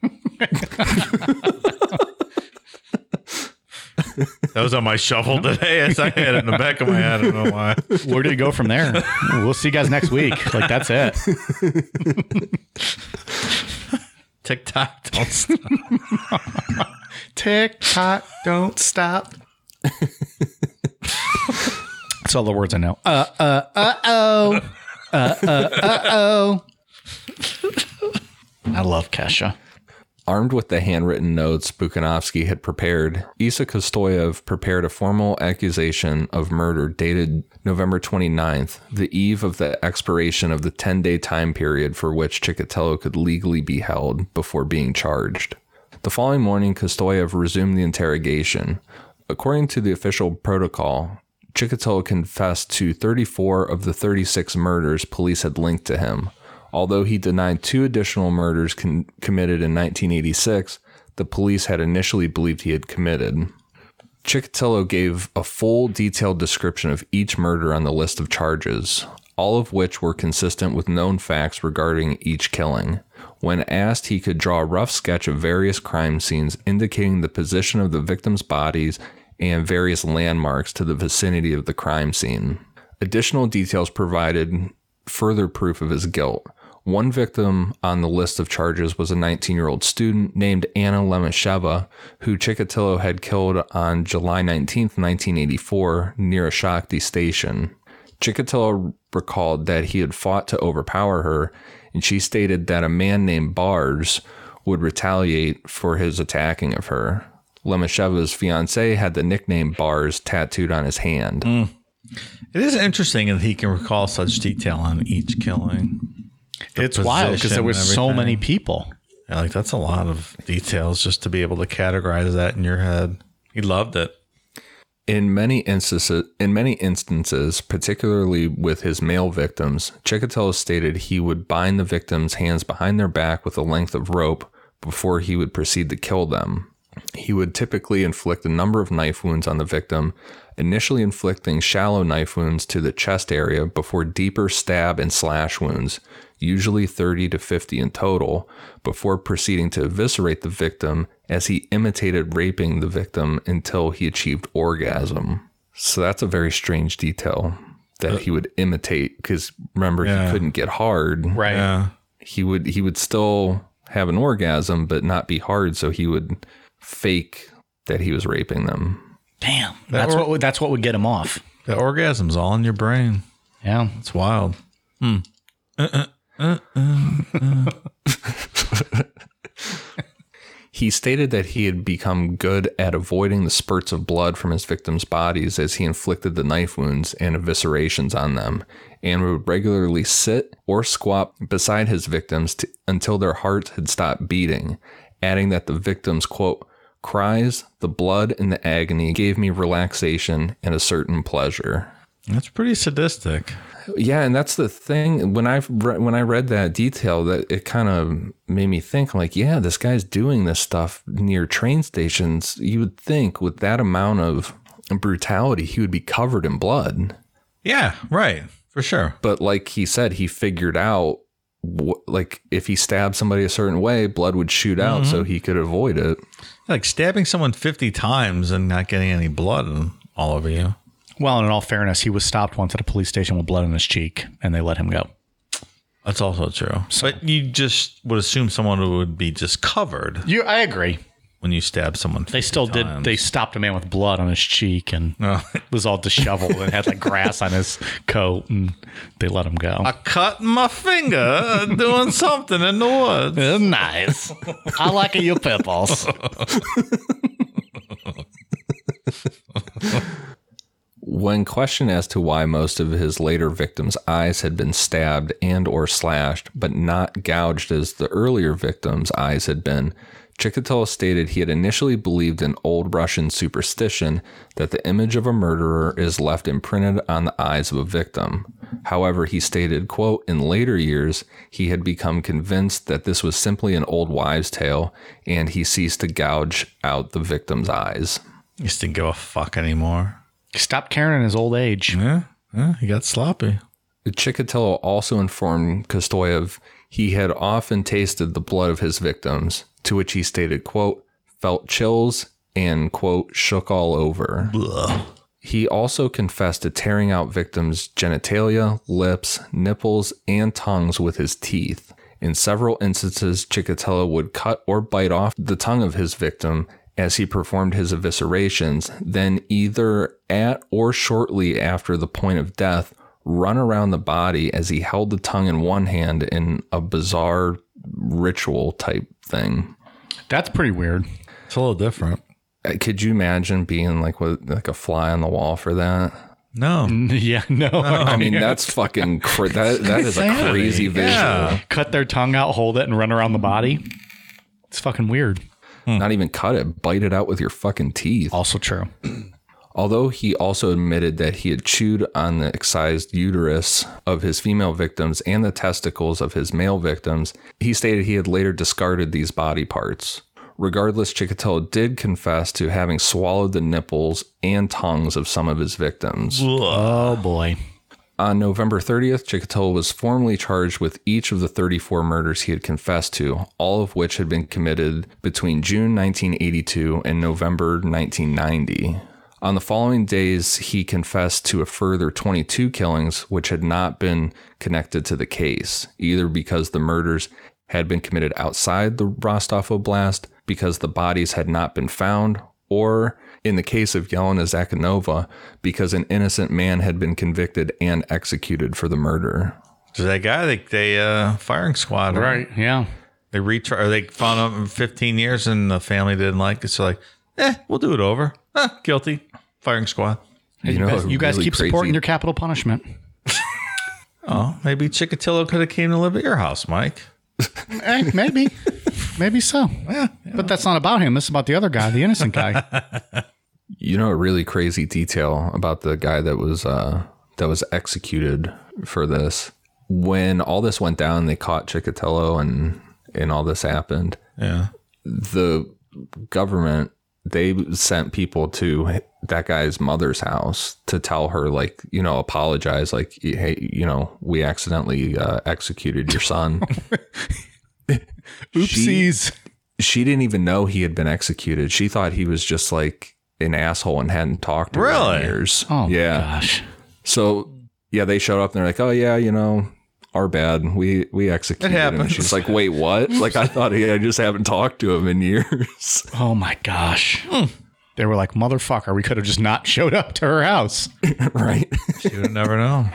that was on my shuffle today. As I had it in the back of my head. I don't know why. Where do you go from there? we'll see you guys next week. Like, that's it. TikTok, don't stop. Tick tock, don't stop. That's all the words I know. Uh, uh, uh, oh. Uh, uh, uh, oh. I love Kesha. Armed with the handwritten notes Bukanovsky had prepared, Isa Kostoyev prepared a formal accusation of murder dated November 29th, the eve of the expiration of the 10 day time period for which Chikatilo could legally be held before being charged. The following morning, Kostoyev resumed the interrogation. According to the official protocol, Chikatilo confessed to 34 of the 36 murders police had linked to him. Although he denied two additional murders con- committed in 1986, the police had initially believed he had committed. Chikatilo gave a full, detailed description of each murder on the list of charges, all of which were consistent with known facts regarding each killing. When asked, he could draw a rough sketch of various crime scenes indicating the position of the victims' bodies and various landmarks to the vicinity of the crime scene. Additional details provided further proof of his guilt. One victim on the list of charges was a 19 year old student named Anna Lemesheva, who Chikatilo had killed on July 19, 1984, near a Shakhty station. Chikatilo recalled that he had fought to overpower her, and she stated that a man named Bars would retaliate for his attacking of her. Lemesheva's fiance had the nickname Bars tattooed on his hand. Mm. It is interesting that he can recall such detail on each killing. The it's wild because there were so many people. Yeah, like that's a lot of details just to be able to categorize that in your head. He loved it. In many instances, in many instances, particularly with his male victims, Chikatilo stated he would bind the victims' hands behind their back with a length of rope before he would proceed to kill them. He would typically inflict a number of knife wounds on the victim, initially inflicting shallow knife wounds to the chest area before deeper stab and slash wounds, usually 30 to 50 in total, before proceeding to eviscerate the victim as he imitated raping the victim until he achieved orgasm. So that's a very strange detail that he would imitate because remember Yeah. he couldn't get hard. Right. Yeah. He would he would still have an orgasm but not be hard so he would fake that he was raping them. Damn. That's or- what would- that's what would get him off. The orgasm's all in your brain. Yeah. It's wild. Hmm. Uh, uh. He stated that he had become good at avoiding the spurts of blood from his victims' bodies as he inflicted the knife wounds and eviscerations on them, and would regularly sit or squat beside his victims until their hearts had stopped beating, adding that the victims, quote, cries, the blood, and the agony gave me relaxation and a certain pleasure. That's pretty sadistic. Yeah, and that's the thing. When I re- when I read that detail, that it kind of made me think, like, yeah, this guy's doing this stuff near train stations. You would think with that amount of brutality, he would be covered in blood. Yeah, right. For sure. But like he said, he figured out, like, if he stabbed somebody a certain way, blood would shoot out, so mm-hmm. he could avoid it. Like stabbing someone 50 times and not getting any blood all over you. Well, in all fairness, he was stopped once at a police station with blood on his cheek, and they let him go. That's also true. But you just would assume someone would be just covered You, I agree. when you stab someone. They still did. They stopped a man with blood on his cheek and Oh. was all disheveled and had like grass on his coat, and they let him go. I cut my finger doing something in the woods. nice. I like you pimples. When questioned as to why most of his later victims' eyes had been stabbed and or slashed, but not gouged as the earlier victims' eyes had been, Chikatilo stated he had initially believed in old Russian superstition that the image of a murderer is left imprinted on the eyes of a victim. However, he stated, quote, in later years, he had become convinced that this was simply an old wives' tale, and he ceased to gouge out the victim's eyes. Just didn't give a fuck anymore. Stopped caring in his old age. Yeah, yeah, he got sloppy. Chikatilo also informed Kostoyev he had often tasted the blood of his victims, to which he stated, quote, felt chills and, quote, shook all over. He also confessed to tearing out victims' genitalia, lips, nipples, and tongues with his teeth. In several instances, Chikatilo would cut or bite off the tongue of his victim as he performed his eviscerations, then either at or shortly after the point of death, run around the body as he held the tongue in one hand in a bizarre ritual type thing. That's pretty weird. It's a little different. Uh, Could you imagine being like with like a fly on the wall for that? No. Yeah, no. I mean, that's fucking cra- that. That is a Insanity. crazy visual. Yeah. cut their tongue out, hold it, and run around the body. It's fucking weird. Hmm. Not even cut it, bite it out with your fucking teeth. Also true. Although he also admitted that he had chewed on the excised uterus of his female victims and the testicles of his male victims, he stated he had later discarded these body parts. Regardless, Chikatilo did confess to having swallowed the nipples and tongues of some of his victims. Oh boy. On November 30th, Chikatilo was formally charged with each of the 34 murders he had confessed to, all of which had been committed between June 1982 and November 1990. On the following days, he confessed to a further 22 killings, which had not been connected to the case, either because the murders had been committed outside the Rostov Oblast, because the bodies had not been found, or in the case of Yelena Zakotnova, because an innocent man had been convicted and executed for the murder. So that guy, they, they uh, firing squad, right? Yeah. They retry, or they found him 15 years, and the family didn't like it. So like, eh, we'll do it over. Ah, guilty. Firing squad. You, know, guys, a you guys really keep supporting your capital punishment. Oh, maybe Chikatilo could have came to live at your house, Mike. Eh, maybe. Maybe so. Yeah. But that's not about him. This is about the other guy, the innocent guy. You know a really crazy detail about the guy that was uh, that was executed for this. When all this went down, they caught Chikatilo and and all this happened. Yeah. the government they sent people to that guy's mother's house to tell her like you know apologize like hey you know we accidentally uh, executed your son Oopsies. she didn't even know he had been executed she thought he was just like an asshole and hadn't talked to her Really? in years oh yeah my gosh. so yeah they showed up and they're like oh yeah you know our bad we we executed him she's like wait what like i thought he, i just haven't talked to him in years Oh my gosh. Hmm. They were like, motherfucker, we could have just not showed up to her house. right She would never know.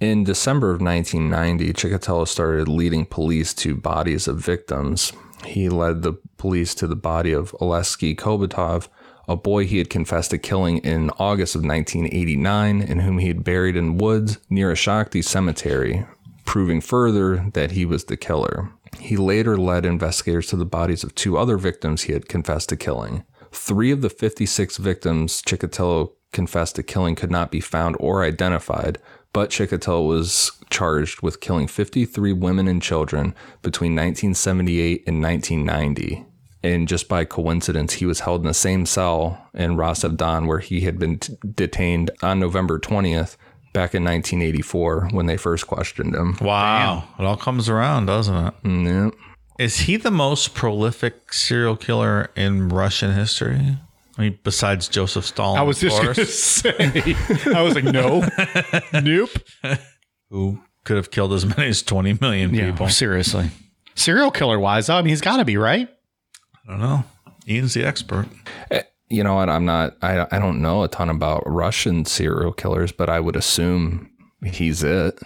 In December of 1990, Chikatilo started leading police to bodies of victims. He led the police to the body of Oleski Khobotov, a boy he had confessed to killing in August of 1989 and whom he had buried in woods near a Shakhty cemetery, proving further that he was the killer. He later led investigators to the bodies of two other victims he had confessed to killing. Three of the 56 victims Chikatilo confessed to killing could not be found or identified, but Chikatilo was charged with killing 53 women and children between 1978 and 1990. And just by coincidence, he was held in the same cell in Rostov Don where he had been t- detained on November 20th back in 1984 when they first questioned him. Wow. It all comes around, doesn't it? Mm, yeah. Is he the most prolific serial killer in Russian history? I mean, besides Joseph Stalin, I was just going to say, I was like, no, nope. who could have killed as many as 20 million Yeah, people. seriously. Serial killer wise, I mean, he's got to be, right? I don't know. Ian's the expert. Eh, you know what? I'm not, I, I don't know a ton about Russian serial killers, but I would assume he's it.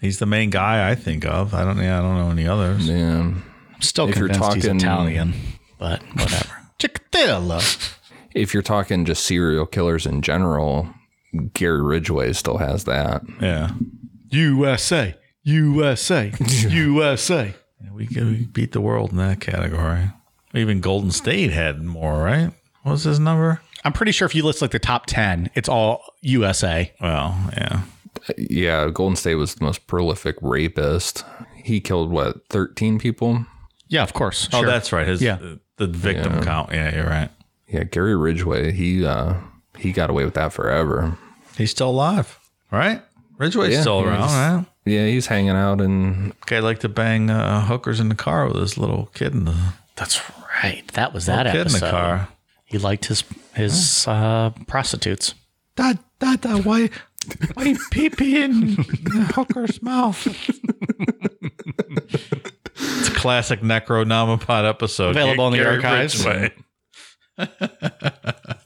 He's the main guy I think of. I don't. Yeah, I don't know any others. Yeah. I'm still If you're convinced he's talking- Italian, but whatever. Chicatella. If you're talking just serial killers in general, Gary Ridgway still has that. Yeah, USA, USA, USA. Yeah, we, could- we beat the world in that category. Even Golden State had more, right? What was his number? I'm pretty sure if you list like the top 10, it's all USA. Well, yeah. Yeah, Golden State was the most prolific rapist. He killed what, 13 people? Yeah, of course. Oh, sure. that's right. His Yeah. the, the victim count. Yeah, you're right. Yeah, Gary Ridgway, he uh he got away with that forever. He's still alive, right? Ridgway's Yeah, still yeah, around, he's- right? Yeah, he's hanging out and Guy liked to bang uh, hookers in the car with his little kid in the That's right. That was that kid episode. in the car. He liked his his uh, prostitutes. Dad, dad, dad, why, why you pee pee in the hooker's mouth? it's a classic Necronomipod episode. Available in the Gary archives. Ridgway.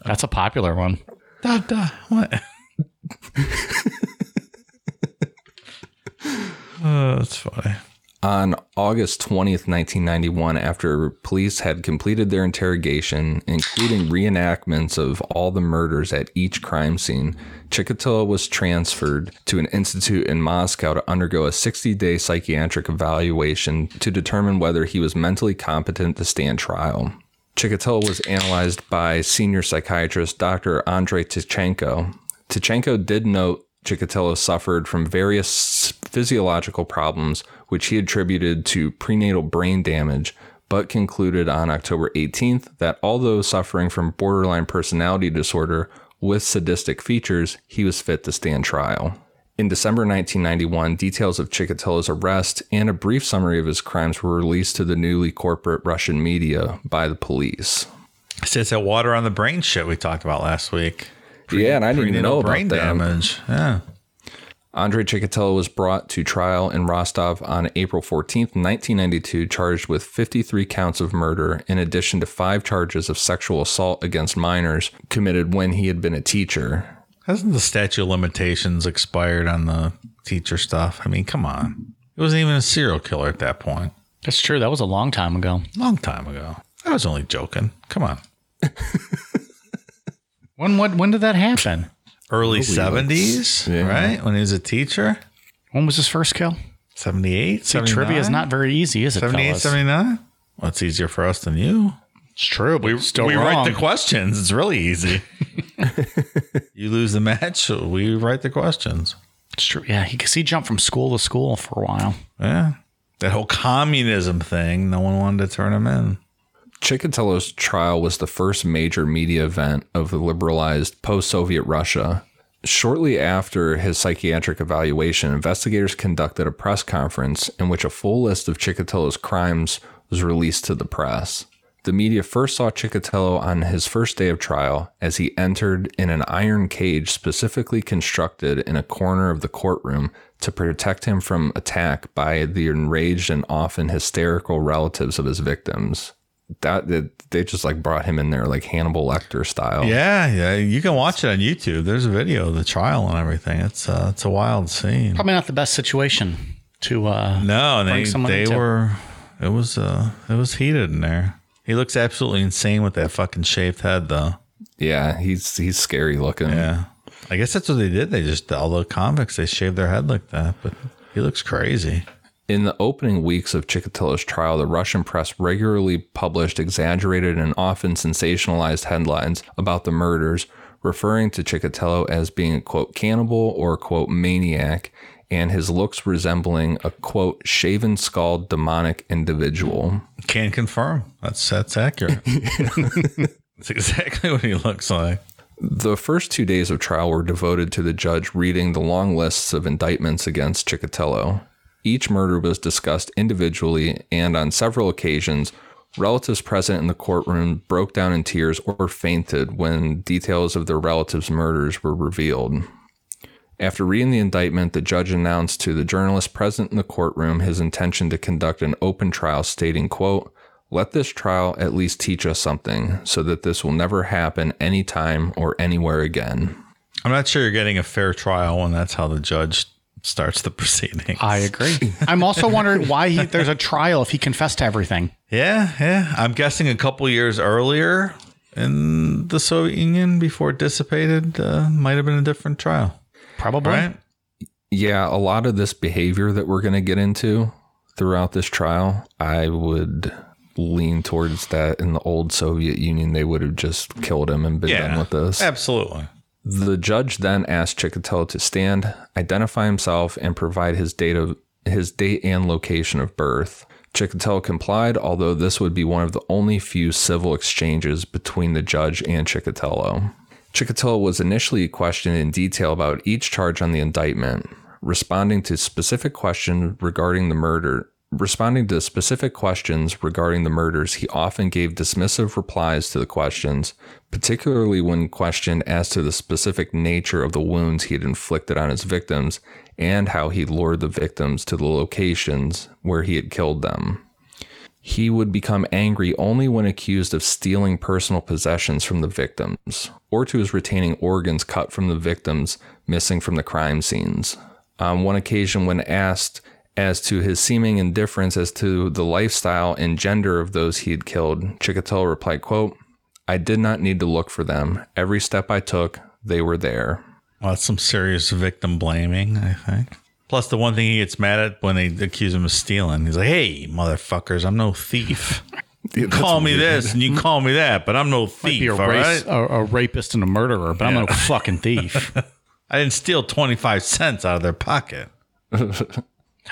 That's a popular one. Dad, dad, what? oh, that's funny. On August 20th, 1991, after police had completed their interrogation, including reenactments of all the murders at each crime scene, Chikatilo was transferred to an institute in Moscow to undergo a 60 day psychiatric evaluation to determine whether he was mentally competent to stand trial. Chikatilo was analyzed by senior psychiatrist Dr. Andrei Tkachenko. Tkachenko did note Chikatilo suffered from various physiological problems, which he attributed to prenatal brain damage, but concluded on October 18th that although suffering from borderline personality disorder with sadistic features, he was fit to stand trial. In December 1991, details of Chikatilo's arrest and a brief summary of his crimes were released to the newly corporate Russian media by the police. So it's that water on the brain shit we talked about last week. yeah, and I didn't even know brain about that. damage. Yeah. Andrei Chikatilo was brought to trial in Rostov on April 14, 1992, charged with 53 counts of murder, in addition to five charges of sexual assault against minors committed when he had been a teacher. Hasn't the statute of limitations expired on the teacher stuff? I mean, come on. It wasn't even a serial killer at that point. That's true. That was a long time ago. Long time ago. I was only joking. Come on. When what when did that happen? Early 70s, yeah. right? When he was a teacher? When was his first kill? 78? See, trivia is not very easy, is it? 78, fellas? 79? Well, it's easier for us than you. It's true, but we still we wrong. write the questions. It's really easy. you lose the match, we write the questions. it's true. Yeah, because he jumped from school to school for a while. Yeah. That whole communism thing, no one wanted to turn him in. Chikatilo's trial was the first major media event of the liberalized post Soviet Russia. Shortly after his psychiatric evaluation, investigators conducted a press conference in which a full list of Chikatilo's crimes was released to the press. The media first saw Chikatilo on his first day of trial as he entered in an iron cage specifically constructed in a corner of the courtroom to protect him from attack by the enraged and often hysterical relatives of his victims that, that they just like brought him in there like Hannibal Lecter style. Yeah, yeah. You can watch it on YouTube. There's a video of the trial and everything. It's uh, it's a wild scene. Probably not the best situation to. uh No, bring they someone they into. were. It was uh, it was heated in there. He looks absolutely insane with that fucking shaved head, though. Yeah, he's he's scary looking. Yeah, I guess that's what they did. They just all the convicts they shaved their head like that, but he looks crazy. In the opening weeks of Chikatilo's trial, the Russian press regularly published exaggerated and often sensationalized headlines about the murders, referring to Chikatilo as being a quote cannibal or quote maniac, and his looks resembling a quote shaven skulled demonic individual. Can confirm that's that's accurate. that's exactly what he looks like. The first two days of trial were devoted to the judge reading the long lists of indictments against Chikatilo. Each murder was discussed individually, and on several occasions, relatives present in the courtroom broke down in tears or fainted when details of their relatives' murders were revealed. After reading the indictment, the judge announced to the journalist present in the courtroom his intention to conduct an open trial, stating, quote, let this trial at least teach us something so that this will never happen anytime or anywhere again. I'm not sure you're getting a fair trial when that's how the judge starts the proceedings. I agree. I'm also wondering why he, there's a trial if he confessed to everything. Yeah, yeah. I'm guessing a couple years earlier in the Soviet Union before it dissipated uh, might have been a different trial, Probably. right? Yeah, a lot of this behavior that we're going to get into throughout this trial, I would lean towards that in the old Soviet Union, they would have just killed him and been done with this. absolutely. The judge then asked Chikatilo to stand, identify himself, and provide his date of his date and location of birth. Chikatilo complied, although this would be one of the only few civil exchanges between the judge and Chikatilo. Chikatilo was initially questioned in detail about each charge on the indictment, responding to specific questions regarding the murder. Responding to specific questions regarding the murders, he often gave dismissive replies to the questions, particularly when questioned as to the specific nature of the wounds he had inflicted on his victims and how he lured the victims to the locations where he had killed them. He would become angry only when accused of stealing personal possessions from the victims, or to his retaining organs cut from the victims missing from the crime scenes. On one occasion, when asked as to his seeming indifference as to the lifestyle and gender of those he had killed, Chikatilo replied, quote, I did not need to look for them. Every step I took, they were there. Well, that's some serious victim blaming, I think. Plus, the one thing he gets mad at when they accuse him of stealing, he's like, "Hey, motherfuckers, I'm no thief." You call me this and you call me that, but I'm no thief. Be a, all race, right? a, a rapist and a murderer, but I'm no fucking thief. I didn't steal 25 cents out of their pocket.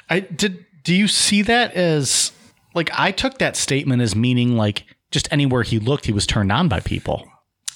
I did. Do you see that as like I took that statement as meaning like just anywhere he looked, he was turned on by people.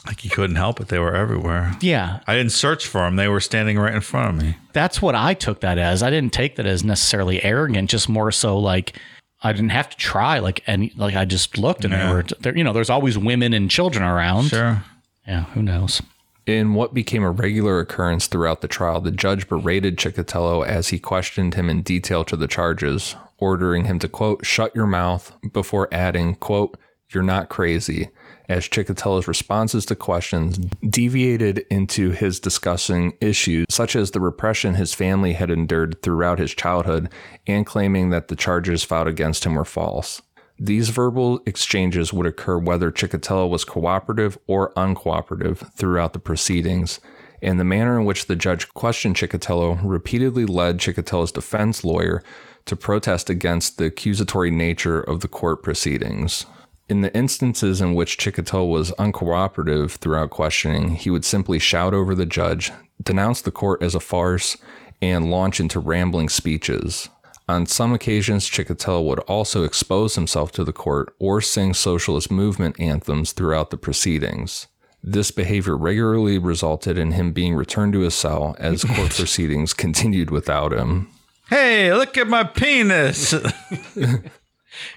Like you couldn't help it. They were everywhere. Yeah, I didn't search for them. They were standing right in front of me. that's what I took that as. I didn't take that as necessarily arrogant, just more so like I didn't have to try. Like any, like I just looked and Yeah. there were, there, you know, there's always women and children around. Sure. Yeah, who knows? In what became a regular occurrence throughout the trial, the judge berated Chikatilo as he questioned him in detail to the charges, ordering him to, quote, shut your mouth before adding, quote, you're not crazy, as Chikatilo's responses to questions deviated into his discussing issues such as the repression his family had endured throughout his childhood and claiming that the charges filed against him were false. These verbal exchanges would occur whether Chikatilo was cooperative or uncooperative throughout the proceedings, and the manner in which the judge questioned Chikatilo repeatedly led Chikatilo's defense lawyer to protest against the accusatory nature of the court proceedings. In the instances in which Chikatilo was uncooperative throughout questioning, he would simply shout over the judge, denounce the court as a farce, and launch into rambling speeches. On some occasions, Chikatilo would also expose himself to the court or sing socialist movement anthems throughout the proceedings. This behavior regularly resulted in him being returned to his cell as court proceedings continued without him. Hey, look at my penis.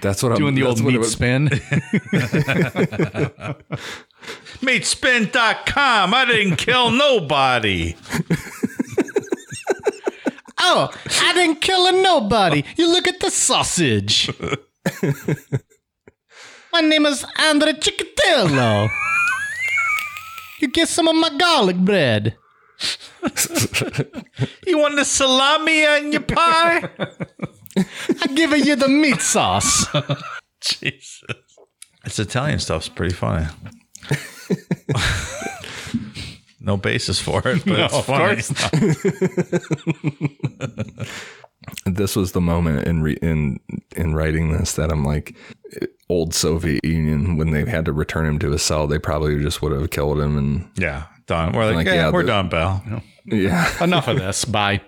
That's what Doing I'm doing. the old meat was- spin. Meatspin.com. I didn't kill nobody. oh, I didn't kill a nobody. You look at the sausage. My name is Andre Chikatilo. You get some of my garlic bread. You want the salami on your pie? I give you the meat sauce. Jesus. This Italian stuff's pretty funny. no basis for it, but it's of funny. course this was the moment in re- in in writing this that I'm like, old Soviet Union when they had to return him to his cell, they probably just would have killed him and Yeah, done. We're like, Like, yeah, yeah, we're the- done, Bell. yeah. Enough of this. Bye.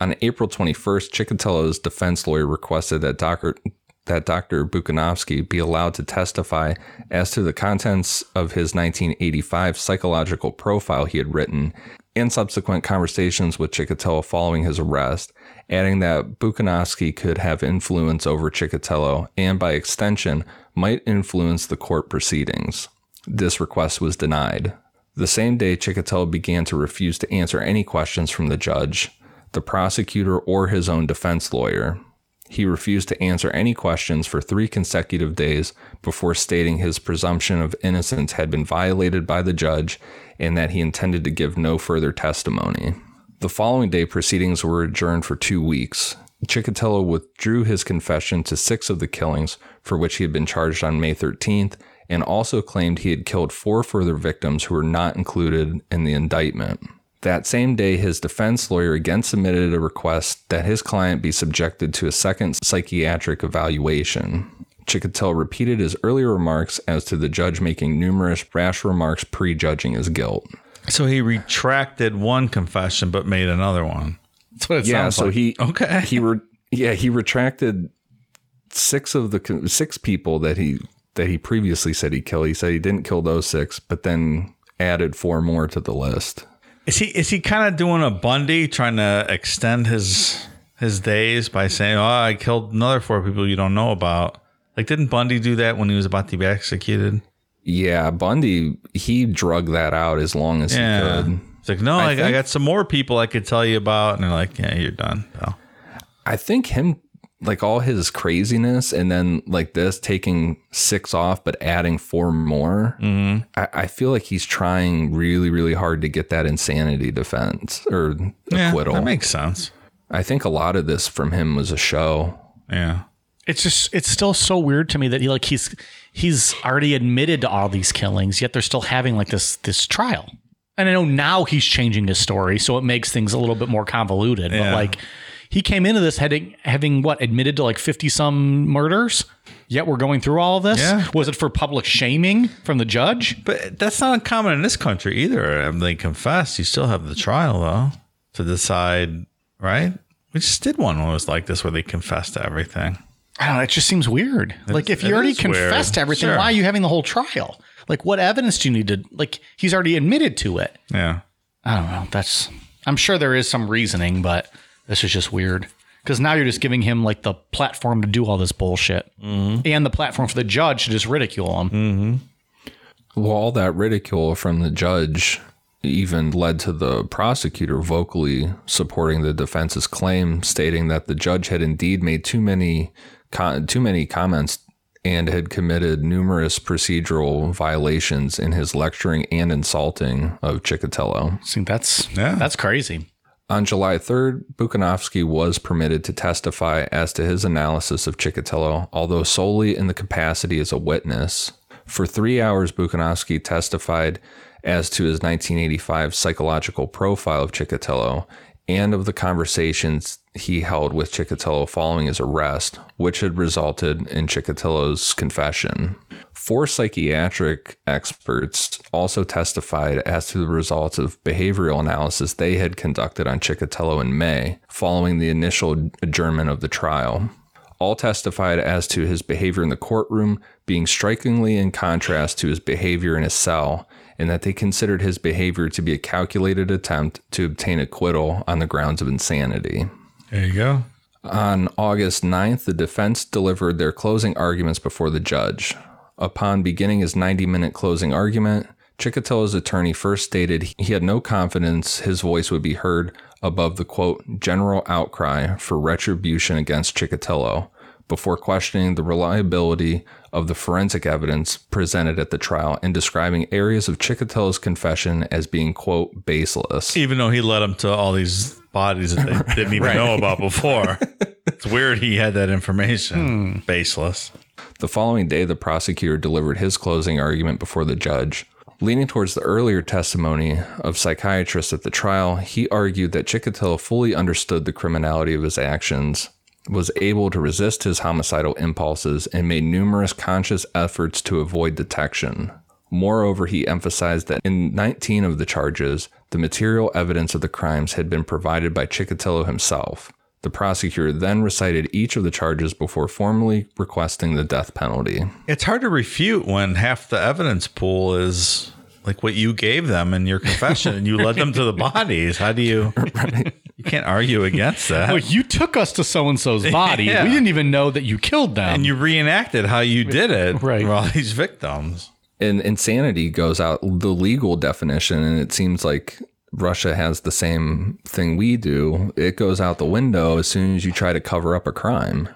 On April 21st, Chikatilo's defense lawyer requested that Dr. that Dr. Bukhanovsky be allowed to testify as to the contents of his 1985 psychological profile he had written and subsequent conversations with Chikatilo following his arrest, adding that Bukhanovsky could have influence over Chikatilo and by extension might influence the court proceedings. This request was denied. The same day, Chikatilo began to refuse to answer any questions from the judge, the prosecutor, or his own defense lawyer. He refused to answer any questions for three consecutive days before stating his presumption of innocence had been violated by the judge and that he intended to give no further testimony. The following day, proceedings were adjourned for two weeks. Chikatilo withdrew his confession to six of the killings for which he had been charged on May 13th and also claimed he had killed four further victims who were not included in the indictment. That same day, his defense lawyer again submitted a request that his client be subjected to a second psychiatric evaluation. Chikatilo repeated his earlier remarks as to the judge making numerous rash remarks prejudging his guilt. So he retracted one confession but made another one. That's what it yeah, sounds so like. he Okay. he re- yeah he retracted six of the six people that he that he previously said he killed. He said he didn't kill those six, but then added four more to the list. Is he is he kind of doing a Bundy, trying to extend his his days by saying, "Oh, I killed another four people you don't know about"? Like, didn't Bundy do that when he was about to be executed? Yeah, Bundy he drug that out as long as Yeah. he could. It's like, no, I, I think- got some more people I could tell you about, and they're like, "Yeah, you're done, pal." I think him like all his craziness and then like this taking six off but adding four more. Mm-hmm. I, I feel like he's trying really really hard to get that insanity defense or Yeah, acquittal. that makes sense. I think a lot of this from him was a show. Yeah, it's just it's still so weird to me that he like he's he's already admitted to all these killings, yet they're still having like this this trial. And I know now he's changing his story, so it makes things a little bit more convoluted. But like he came into this having having what admitted to like fifty some murders. Yet we're going through all of this. Yeah. Was it for public shaming from the judge? But that's not uncommon in this country either. I mean, they confess. You still have the trial though to decide, right? We just did one when it was like this, where they confessed to everything. I don't know. It just seems weird. like if you already weird. confessed to everything, Sure. why are you having the whole trial? Like what evidence do you need to? Like he's already admitted to it. Yeah. I don't know. That's I'm sure there is some reasoning, but this is just weird. Because now you're just giving him like the platform to do all this bullshit, mm-hmm. and the platform for the judge to just ridicule him. Mm-hmm. Well, all that ridicule from the judge even led to the prosecutor vocally supporting the defense's claim, stating that the judge had indeed made too many co- too many comments and had committed numerous procedural violations in his lecturing and insulting of Chikatilo. See, that's Yeah. that's crazy. On July 3rd, Bukhanovsky was permitted to testify as to his analysis of Chikatilo, although solely in the capacity as a witness. For three hours, Bukhanovsky testified as to his 1985 psychological profile of Chikatilo and of the conversations he held with Chikatilo following his arrest, which had resulted in Chikatilo's confession. Four psychiatric experts also testified as to the results of behavioral analysis they had conducted on Chikatilo in May, following the initial adjournment of the trial. All testified as to his behavior in the courtroom being strikingly in contrast to his behavior in his cell, and that they considered his behavior to be a calculated attempt to obtain acquittal on the grounds of insanity. There you go. On August 9th, the defense delivered their closing arguments before the judge. Upon beginning his 90 minute closing argument, Chikatilo's attorney first stated he had no confidence his voice would be heard above the quote, general outcry for retribution against Chikatilo, before questioning the reliability of the forensic evidence presented at the trial and describing areas of Chikatilo's confession as being quote, baseless. Even though he led them to all these bodies that they didn't even know about before. It's weird he had that information. Hmm. Baseless. The following day, the prosecutor delivered his closing argument before the judge. Leaning towards the earlier testimony of psychiatrists at the trial, he argued that Chikatilo fully understood the criminality of his actions, was able to resist his homicidal impulses, and made numerous conscious efforts to avoid detection. Moreover, he emphasized that in 19 of the charges, the material evidence of the crimes had been provided by Chikatilo himself. The prosecutor then recited each of the charges before formally requesting the death penalty. It's hard to refute when half the evidence pool is like what you gave them in your confession and you led them to the bodies. How do you you can't argue against that. Well, you took us to so and so's body. Yeah. We didn't even know that you killed them. and you reenacted how you did it Right. for all these victims. And insanity goes out the legal definition, and it seems like Russia has the same thing we do. It goes out the window as soon as you try to cover up a crime.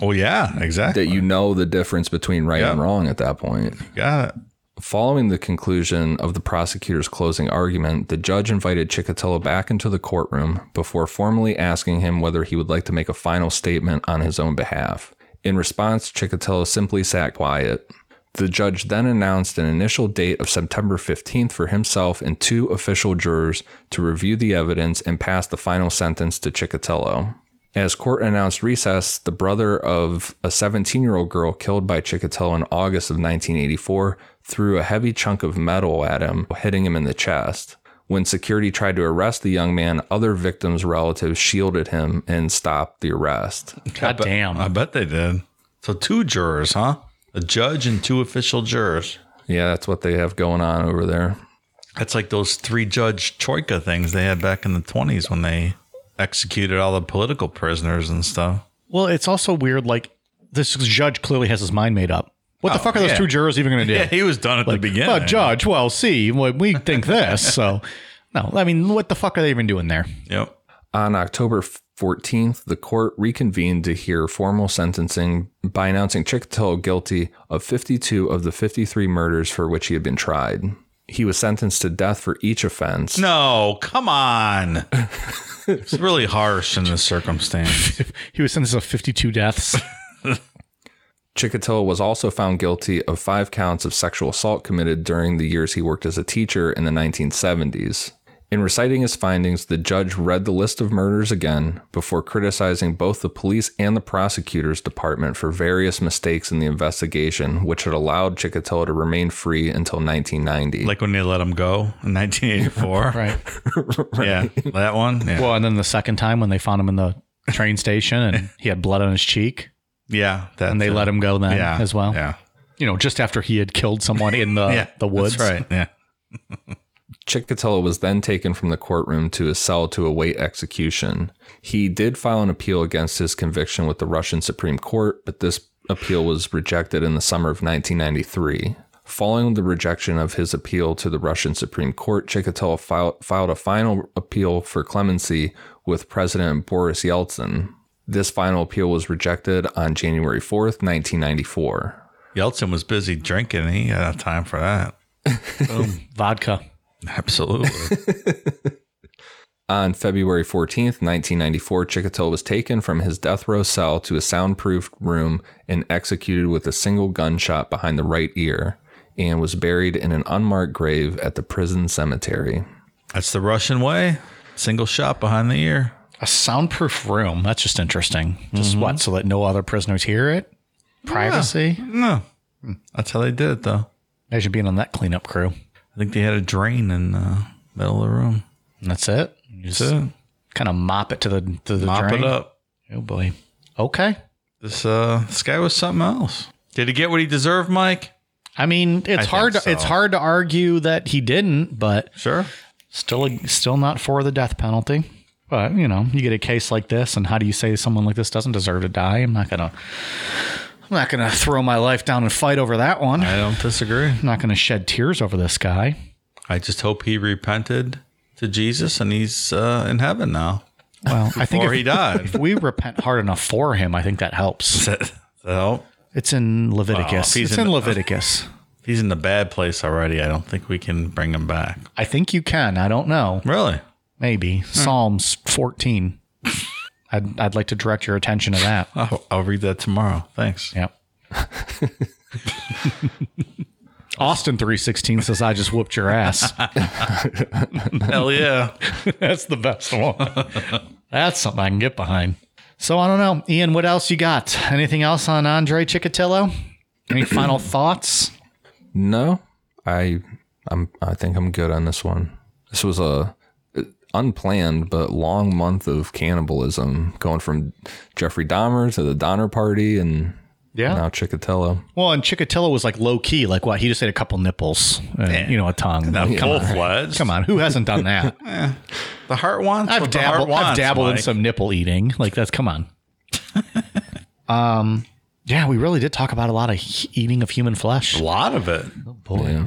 Oh yeah, exactly. That you know the difference between right and wrong at that point. got it. Following the conclusion of the prosecutor's closing argument, the judge invited Chikatilo back into the courtroom before formally asking him whether he would like to make a final statement on his own behalf. In response, Chikatilo simply sat quiet. The judge then announced an initial date of September 15th for himself and two official jurors to review the evidence and pass the final sentence to Chikatilo. As court announced recess, the brother of a 17 year old girl killed by Chikatilo in August of 1984 threw a heavy chunk of metal at him, hitting him in the chest. When security tried to arrest the young man, other victims' relatives shielded him and stopped the arrest. God damn. I bet they did. So two jurors, huh? A judge and two official jurors. Yeah, that's what they have going on over there. That's like those three judge troika things they had back in the 20s when they executed all the political prisoners and stuff. well, it's also weird. Like this judge clearly has his mind made up. What the oh, fuck are those two jurors even going to do? Yeah, he was done at the beginning. But judge, well, see, we think this. So, no, I mean, what the fuck are they even doing there? Yep. On October 14th, the court reconvened to hear formal sentencing by announcing Chikatilo guilty of 52 of the 53 murders for which he had been tried. He was sentenced to death for each offense. No, come on. it's really harsh in this circumstance. He was sentenced to 52 deaths. Chikatilo was also found guilty of five counts of sexual assault committed during the years he worked as a teacher in the 1970s. In reciting his findings, the judge read the list of murders again before criticizing both the police and the prosecutor's department for various mistakes in the investigation, which had allowed Chikatilo to remain free until 1990. Like when they let him go in 1984. Right. Yeah, that one. Yeah, Well, and then the second time when they found him in the train station and he had blood on his cheek, yeah. That, and they uh, let him go then yeah, as well. Yeah, You know, just after he had killed someone in the yeah. the woods. That's right. Yeah. Chikatilo was then taken from the courtroom to his cell to await execution. He did file an appeal against his conviction with the Russian Supreme Court, but this appeal was rejected in the summer of 1993. Following the rejection of his appeal to the Russian Supreme Court, Chikatilo file, filed a final appeal for clemency with President Boris Yeltsin. This final appeal was rejected on January 4th, 1994. Yeltsin was busy drinking. He had time for that. Vodka. Absolutely. On February 14th, 1994, Chikatilo was taken from his death row cell to a soundproofed room and executed with a single gunshot behind the right ear and was buried in an unmarked grave at the prison cemetery. That's the Russian way. Single shot behind the ear. A soundproof room. That's just interesting. Just Mm-hmm. what? So that no other prisoners hear it? Privacy? No, that's how they did it, though. Imagine being on that cleanup crew. I think they had a drain in the middle of the room. And that's it. You just it. kind of mop it to the to the Mop drain. it up. Oh boy. Okay. This uh, this guy was something else. Did he get what he deserved, Mike? I mean, it's hard. To, It's hard to argue that he didn't, but Sure. still, still not for the death penalty. But you know, you get a case like this, and how do you say someone like this doesn't deserve to die? I'm not gonna. I'm not gonna throw my life down and fight over that one. I don't disagree. I'm not gonna shed tears over this guy. I just hope he repented to Jesus and he's uh, in heaven now. Well, I think Before if, he died. if we repent hard enough for him, I think that helps. so It's in Leviticus. he's it's in in Leviticus. if he's in the bad place already, I don't think we can bring him back. I think you can. I don't know. Really? Maybe Psalms 14. I'd, I'd like to direct your attention to that. I'll, I'll read that tomorrow. Thanks. Yep. Austin 316 says, I just whooped your ass. Hell yeah. That's the best one. That's something I can get behind. So I don't know. Ian, what else you got? Anything else on Andre Chikatilo? Any final thoughts? No, I I'm I think I'm good on this one. This was a unplanned but long month of cannibalism, going from Jeffrey Dahmer to the Donner Party and Yeah. now Chikatilo. Well, and Chikatilo was like low key. Like what? He just ate a couple nipples, and, you know, a tongue. Now, Come full on. fledged. Come on. Who hasn't done that? The heart wants. I've what the heart dabbled. I've wants, dabbled in some nipple eating. Like that's come on. um, yeah, we really did talk about a lot of he- eating of human flesh. A lot of it. Oh Boy, Yeah.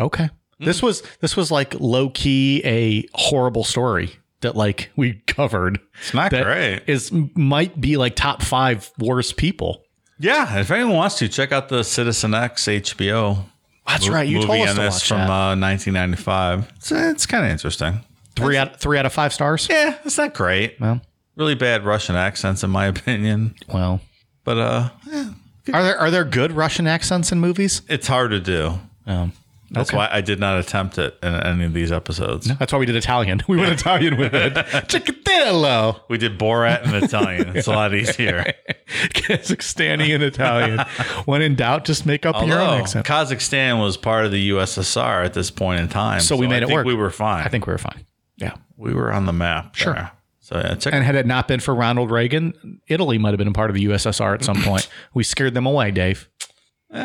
okay. This was this was like low key a horrible story that like we covered. It's not that great. Is might be like top five worst people. Yeah, if anyone wants to, check out the Citizen X HBO. That's mo- right. You told us to this watch from uh, 1995. It's, it's kind of interesting. three out three out of five stars. Yeah, it's not great. Well, Really bad Russian accents, in my opinion. well. But uh, yeah, Are there are there good Russian accents in movies? it's hard to do. Um, That's why I did not attempt it in any of these episodes. that's why we did Italian. We went Italian with it. Chikatilo. We did Borat in Italian. It's a lot easier. Kazakhstani and Italian. when in doubt, just make up your own accent. Kazakhstan was part of the USSR at this point in time, So we made I it think work. We were fine. I think we were fine. Yeah. we were on the map. Sure. there. So yeah, check. And had it not been for Ronald Reagan, Italy might have been a part of the USSR at some point. We scared them away, Dave.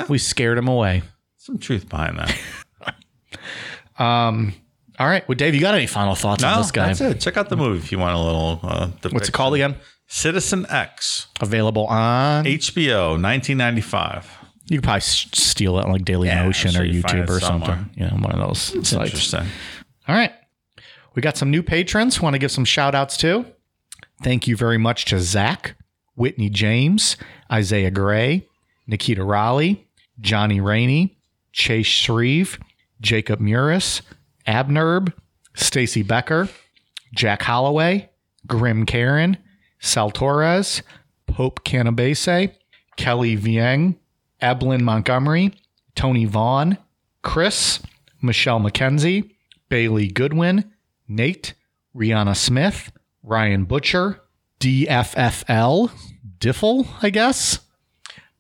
We scared them away. Some truth behind that. All right. Well, Dave, you got any final thoughts on this guy? that's it. Check out the movie if you want a little. Uh, What's it called again? Citizen X, Available on. HBO, 1995. You could probably s- steal it on like Daily Yeah, Motion or you YouTube or somewhere. something. You know, one of those It's sites. interesting. All right. We got some new patrons. Want to give some shout outs to. Thank you very much to Zach, Whitney James, Isaiah Gray, Nikita Raleigh, Johnny Rainey, Chase Shreve, Jacob Muris, Abnerb, Stacy Becker, Jack Holloway, Grim Karen, Sal Torres, Pope Canabese, Kelly Vieng, Eblin Montgomery, Tony Vaughn, Chris, Michelle McKenzie, Bailey Goodwin, Nate, Rihanna Smith, Ryan Butcher, DFFL, Diffle, I guess,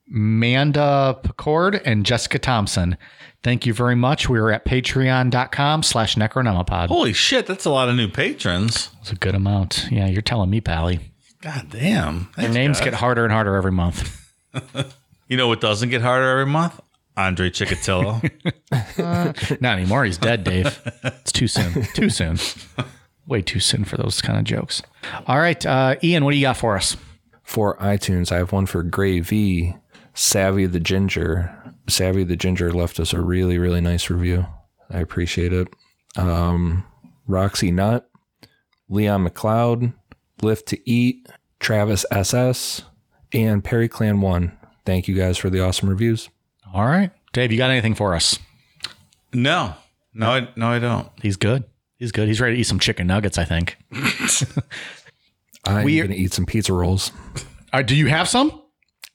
Manda Picord, and Jessica Thompson. Thank you very much. We are at patreon.com slash necronomipod. Holy shit, that's a lot of new patrons. It's a good amount. Yeah, you're telling me, Pally. God damn. Their names guys. get harder and harder every month. You know what doesn't get harder every month? Andre Chikatilo. Not anymore. He's dead, Dave. It's too soon. Too soon. Way too soon for those kind of jokes. All right, uh, Ian, what do you got for us? For iTunes, I have one for Gray V, Savvy the Ginger. Savvy the Ginger left us a really, really nice review. I appreciate it. Um, Roxy Nut, Leon McLeod, Lift to Eat, Travis SS, and Perry Clan One. Thank you guys for the awesome reviews. All right, Dave, you got anything for us? no. No, I, no, I don't. He's good. He's good. He's ready to eat some chicken nuggets. I think. I'm We- going to eat some pizza rolls. Uh, do you have some?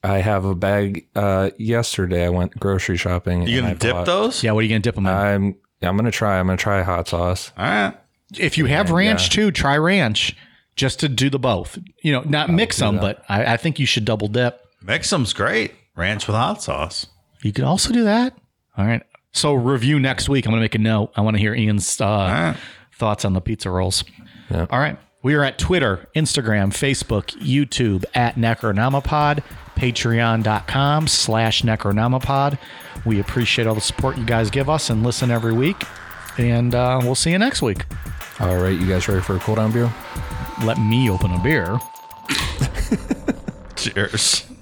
I have a bag. Uh, yesterday, I went grocery shopping. You and I gonna dip bought- those? Yeah. What are you gonna dip them in? I'm I'm gonna try. I'm gonna try hot sauce. All right. if you have ranch too, try ranch. Just to do the both. You know, not mix them, but I, I think you should double dip. Mix them's great. Ranch with hot sauce. You could also do that. All right. So review next week. I'm gonna make a note. I want to hear Ian's uh, right. thoughts on the pizza rolls. Yeah. All right. We are at Twitter, Instagram, Facebook, YouTube at Necronomipod, patreon.com slash Necronomipod. We appreciate all the support you guys give us and listen every week. And uh, we'll see you next week. All right, you guys ready for a cool down beer? Let me open a beer. Cheers.